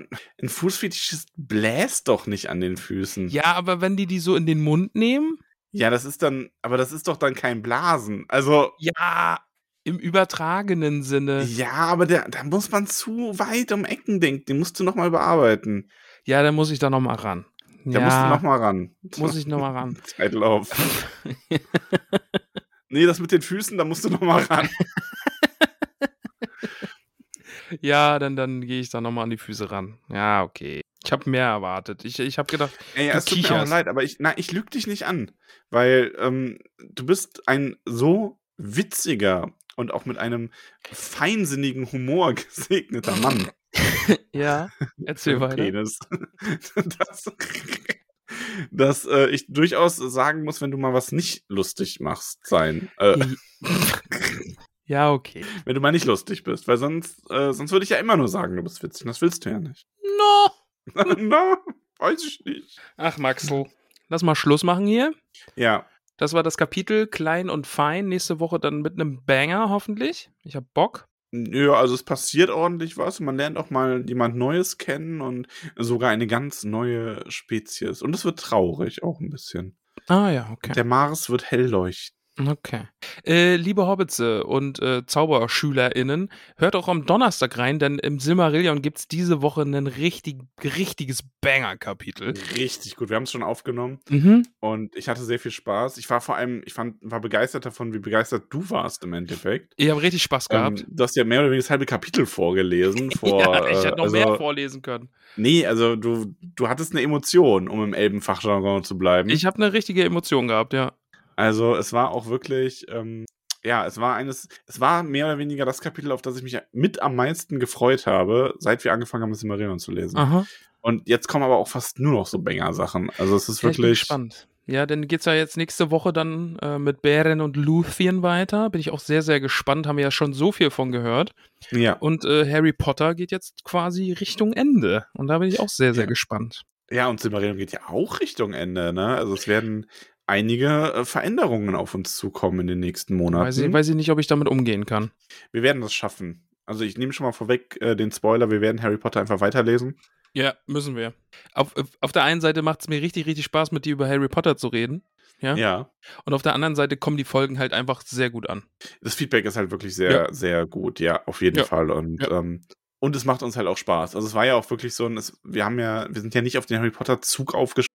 ein Fußfetischist bläst doch nicht an den Füßen. Ja, aber wenn die die so in den Mund nehmen? Ja, das ist dann, aber das ist doch dann kein Blasen. Also, Ja, im übertragenen Sinne. ja, aber der, da muss man zu weit um Ecken denken. Den musst du nochmal überarbeiten. Ja, dann muss ich da nochmal ran. Da musst du ja, nochmal ran. muss ich nochmal ran. Zeitlauf. nee, das mit den Füßen, da musst du nochmal ran. ja, dann, dann gehe ich da nochmal an die Füße ran. Ja, okay. Ich habe mehr erwartet. Ich, ich habe gedacht, Ey, es tut mir auch leid, aber ich, na, ich lüge dich nicht an. Weil ähm, du bist ein so witziger und auch mit einem feinsinnigen Humor gesegneter Mann. ja, erzähl weiter. Dass dass äh, ich durchaus sagen muss, wenn du mal was nicht lustig machst, sein. Äh, Ja, okay. wenn du mal nicht lustig bist. Weil sonst, äh, sonst würde ich ja immer nur sagen, du bist witzig. Das willst du ja nicht. No. Na, weiß ich nicht. Ach, Maxl. Lass mal Schluss machen hier. Ja, Das war das Kapitel Klein und Fein. Nächste Woche dann mit einem Banger hoffentlich. Ich hab Bock. Ja, also es passiert ordentlich was. Man lernt auch mal jemand Neues kennen und sogar eine ganz neue Spezies. Und es wird traurig auch ein bisschen. Ah ja, okay. Der Mars wird hell leuchten. Okay. Äh, liebe Hobbitze und äh, ZauberschülerInnen, hört auch am Donnerstag rein, denn im Silmarillion gibt's diese Woche ein richtig, richtiges Banger-Kapitel. Richtig gut. Wir haben es schon aufgenommen Mhm. und ich hatte sehr viel Spaß. Ich war vor allem, ich fand, war begeistert davon, wie begeistert du warst im Endeffekt. Ich habe richtig Spaß gehabt. Ähm, du hast ja mehr oder weniger das halbe Kapitel vorgelesen. Vor, ja, ich äh, hätte noch also, mehr vorlesen können. Nee, also du, du hattest eine Emotion, um im Elbenfachjargon zu bleiben. Ich habe eine richtige Emotion gehabt, ja. Also es war auch wirklich, ähm, ja, es war eines, es war mehr oder weniger das Kapitel, auf das ich mich mit am meisten gefreut habe, seit wir angefangen haben, Silmarillion zu lesen. Aha. Und jetzt kommen aber auch fast nur noch so Banger-Sachen. Also es ist Ja, wirklich. gespannt. Ja, dann geht's ja jetzt nächste Woche dann äh, mit Beren und Luthien weiter. Bin ich auch sehr, sehr gespannt. Haben wir ja schon so viel von gehört. Ja. Und äh, Harry Potter geht jetzt quasi Richtung Ende. Und da bin ich auch sehr, sehr Ja. gespannt. Ja, und Silmarillion geht ja auch Richtung Ende, ne? Also es werden einige äh, Veränderungen auf uns zukommen in den nächsten Monaten. Weiß ich, weiß ich nicht, ob ich damit umgehen kann. Wir werden das schaffen. Also ich nehme schon mal vorweg äh, den Spoiler, wir werden Harry Potter einfach weiterlesen. Ja, müssen wir. Auf, auf der einen Seite macht es mir richtig, richtig Spaß, mit dir über Harry Potter zu reden. Ja? Ja. Und auf der anderen Seite kommen die Folgen halt einfach sehr gut an. Das Feedback ist halt wirklich sehr, Ja. sehr gut, ja, auf jeden Ja. Fall. Und, ähm, und es macht uns halt auch Spaß. Also es war ja auch wirklich so ein, es, wir haben ja, wir sind ja nicht auf den Harry Potter Zug aufgesprungen.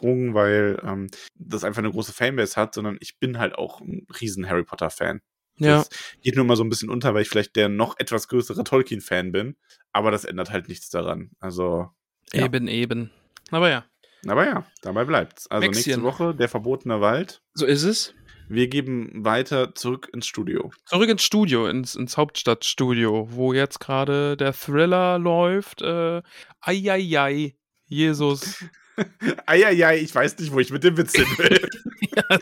Weil ähm, das einfach eine große Fanbase hat, sondern ich bin halt auch ein riesen Harry Potter Fan. Ja. Das geht nur mal so ein bisschen unter, weil ich vielleicht der noch etwas größere Tolkien-Fan bin. Aber das ändert halt nichts daran. Also, ja. Eben, eben. Aber ja, aber ja, dabei bleibt's. Also Maxchen. nächste Woche der verbotene Wald. so ist es. Wir geben weiter zurück ins Studio. Zurück ins Studio, ins, ins Hauptstadtstudio, wo jetzt gerade der Thriller läuft. Äh, Eieiei, Jesus. Eieiei, ich weiß nicht, wo ich mit dem Witz hin will.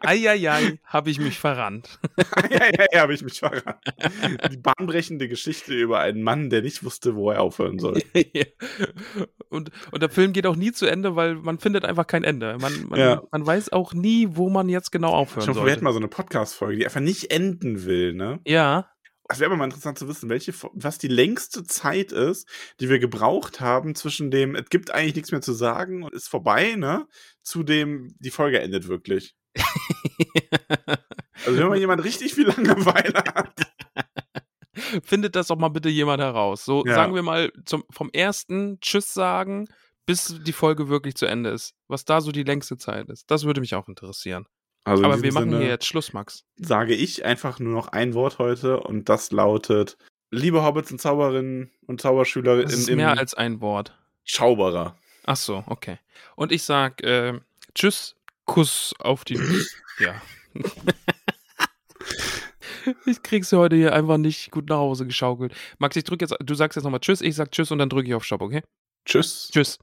Eieiei, habe ich mich verrannt. Eieiei, habe ich mich verraten. Die bahnbrechende Geschichte über einen Mann, der nicht wusste, wo er aufhören soll. und, und der Film geht auch nie zu Ende, weil man findet einfach kein Ende. Man, man, Ja. man weiß auch nie, wo man jetzt genau aufhören vor, wir hätten soll. mal so eine Podcast-Folge, die einfach nicht enden will, ne? Ja, Es wäre aber mal interessant zu wissen, welche, was die längste Zeit ist, die wir gebraucht haben zwischen dem, es gibt eigentlich nichts mehr zu sagen und ist vorbei, ne? Zu dem, die Folge endet wirklich. Also wenn mal jemand richtig viel Langeweile hat. findet das doch mal bitte jemand heraus. So Ja. sagen wir mal zum, vom ersten Tschüss sagen, bis die Folge wirklich zu Ende ist. Was da so die längste Zeit ist. Das würde mich auch interessieren. Also Aber wir machen Sinne hier jetzt Schluss, Max. sage ich einfach nur noch ein Wort heute und das lautet, liebe Hobbits und Zauberinnen und Zauberschüler Das ist mehr als ein Wort. Schauberer. Ach so, okay. Und ich sag äh, Tschüss, Kuss auf die. ja. ich krieg's heute hier einfach nicht gut nach Hause geschaukelt. Max, ich drück jetzt, du sagst jetzt nochmal Tschüss, ich sag Tschüss und dann drücke ich auf Stopp, okay? Tschüss. Tschüss.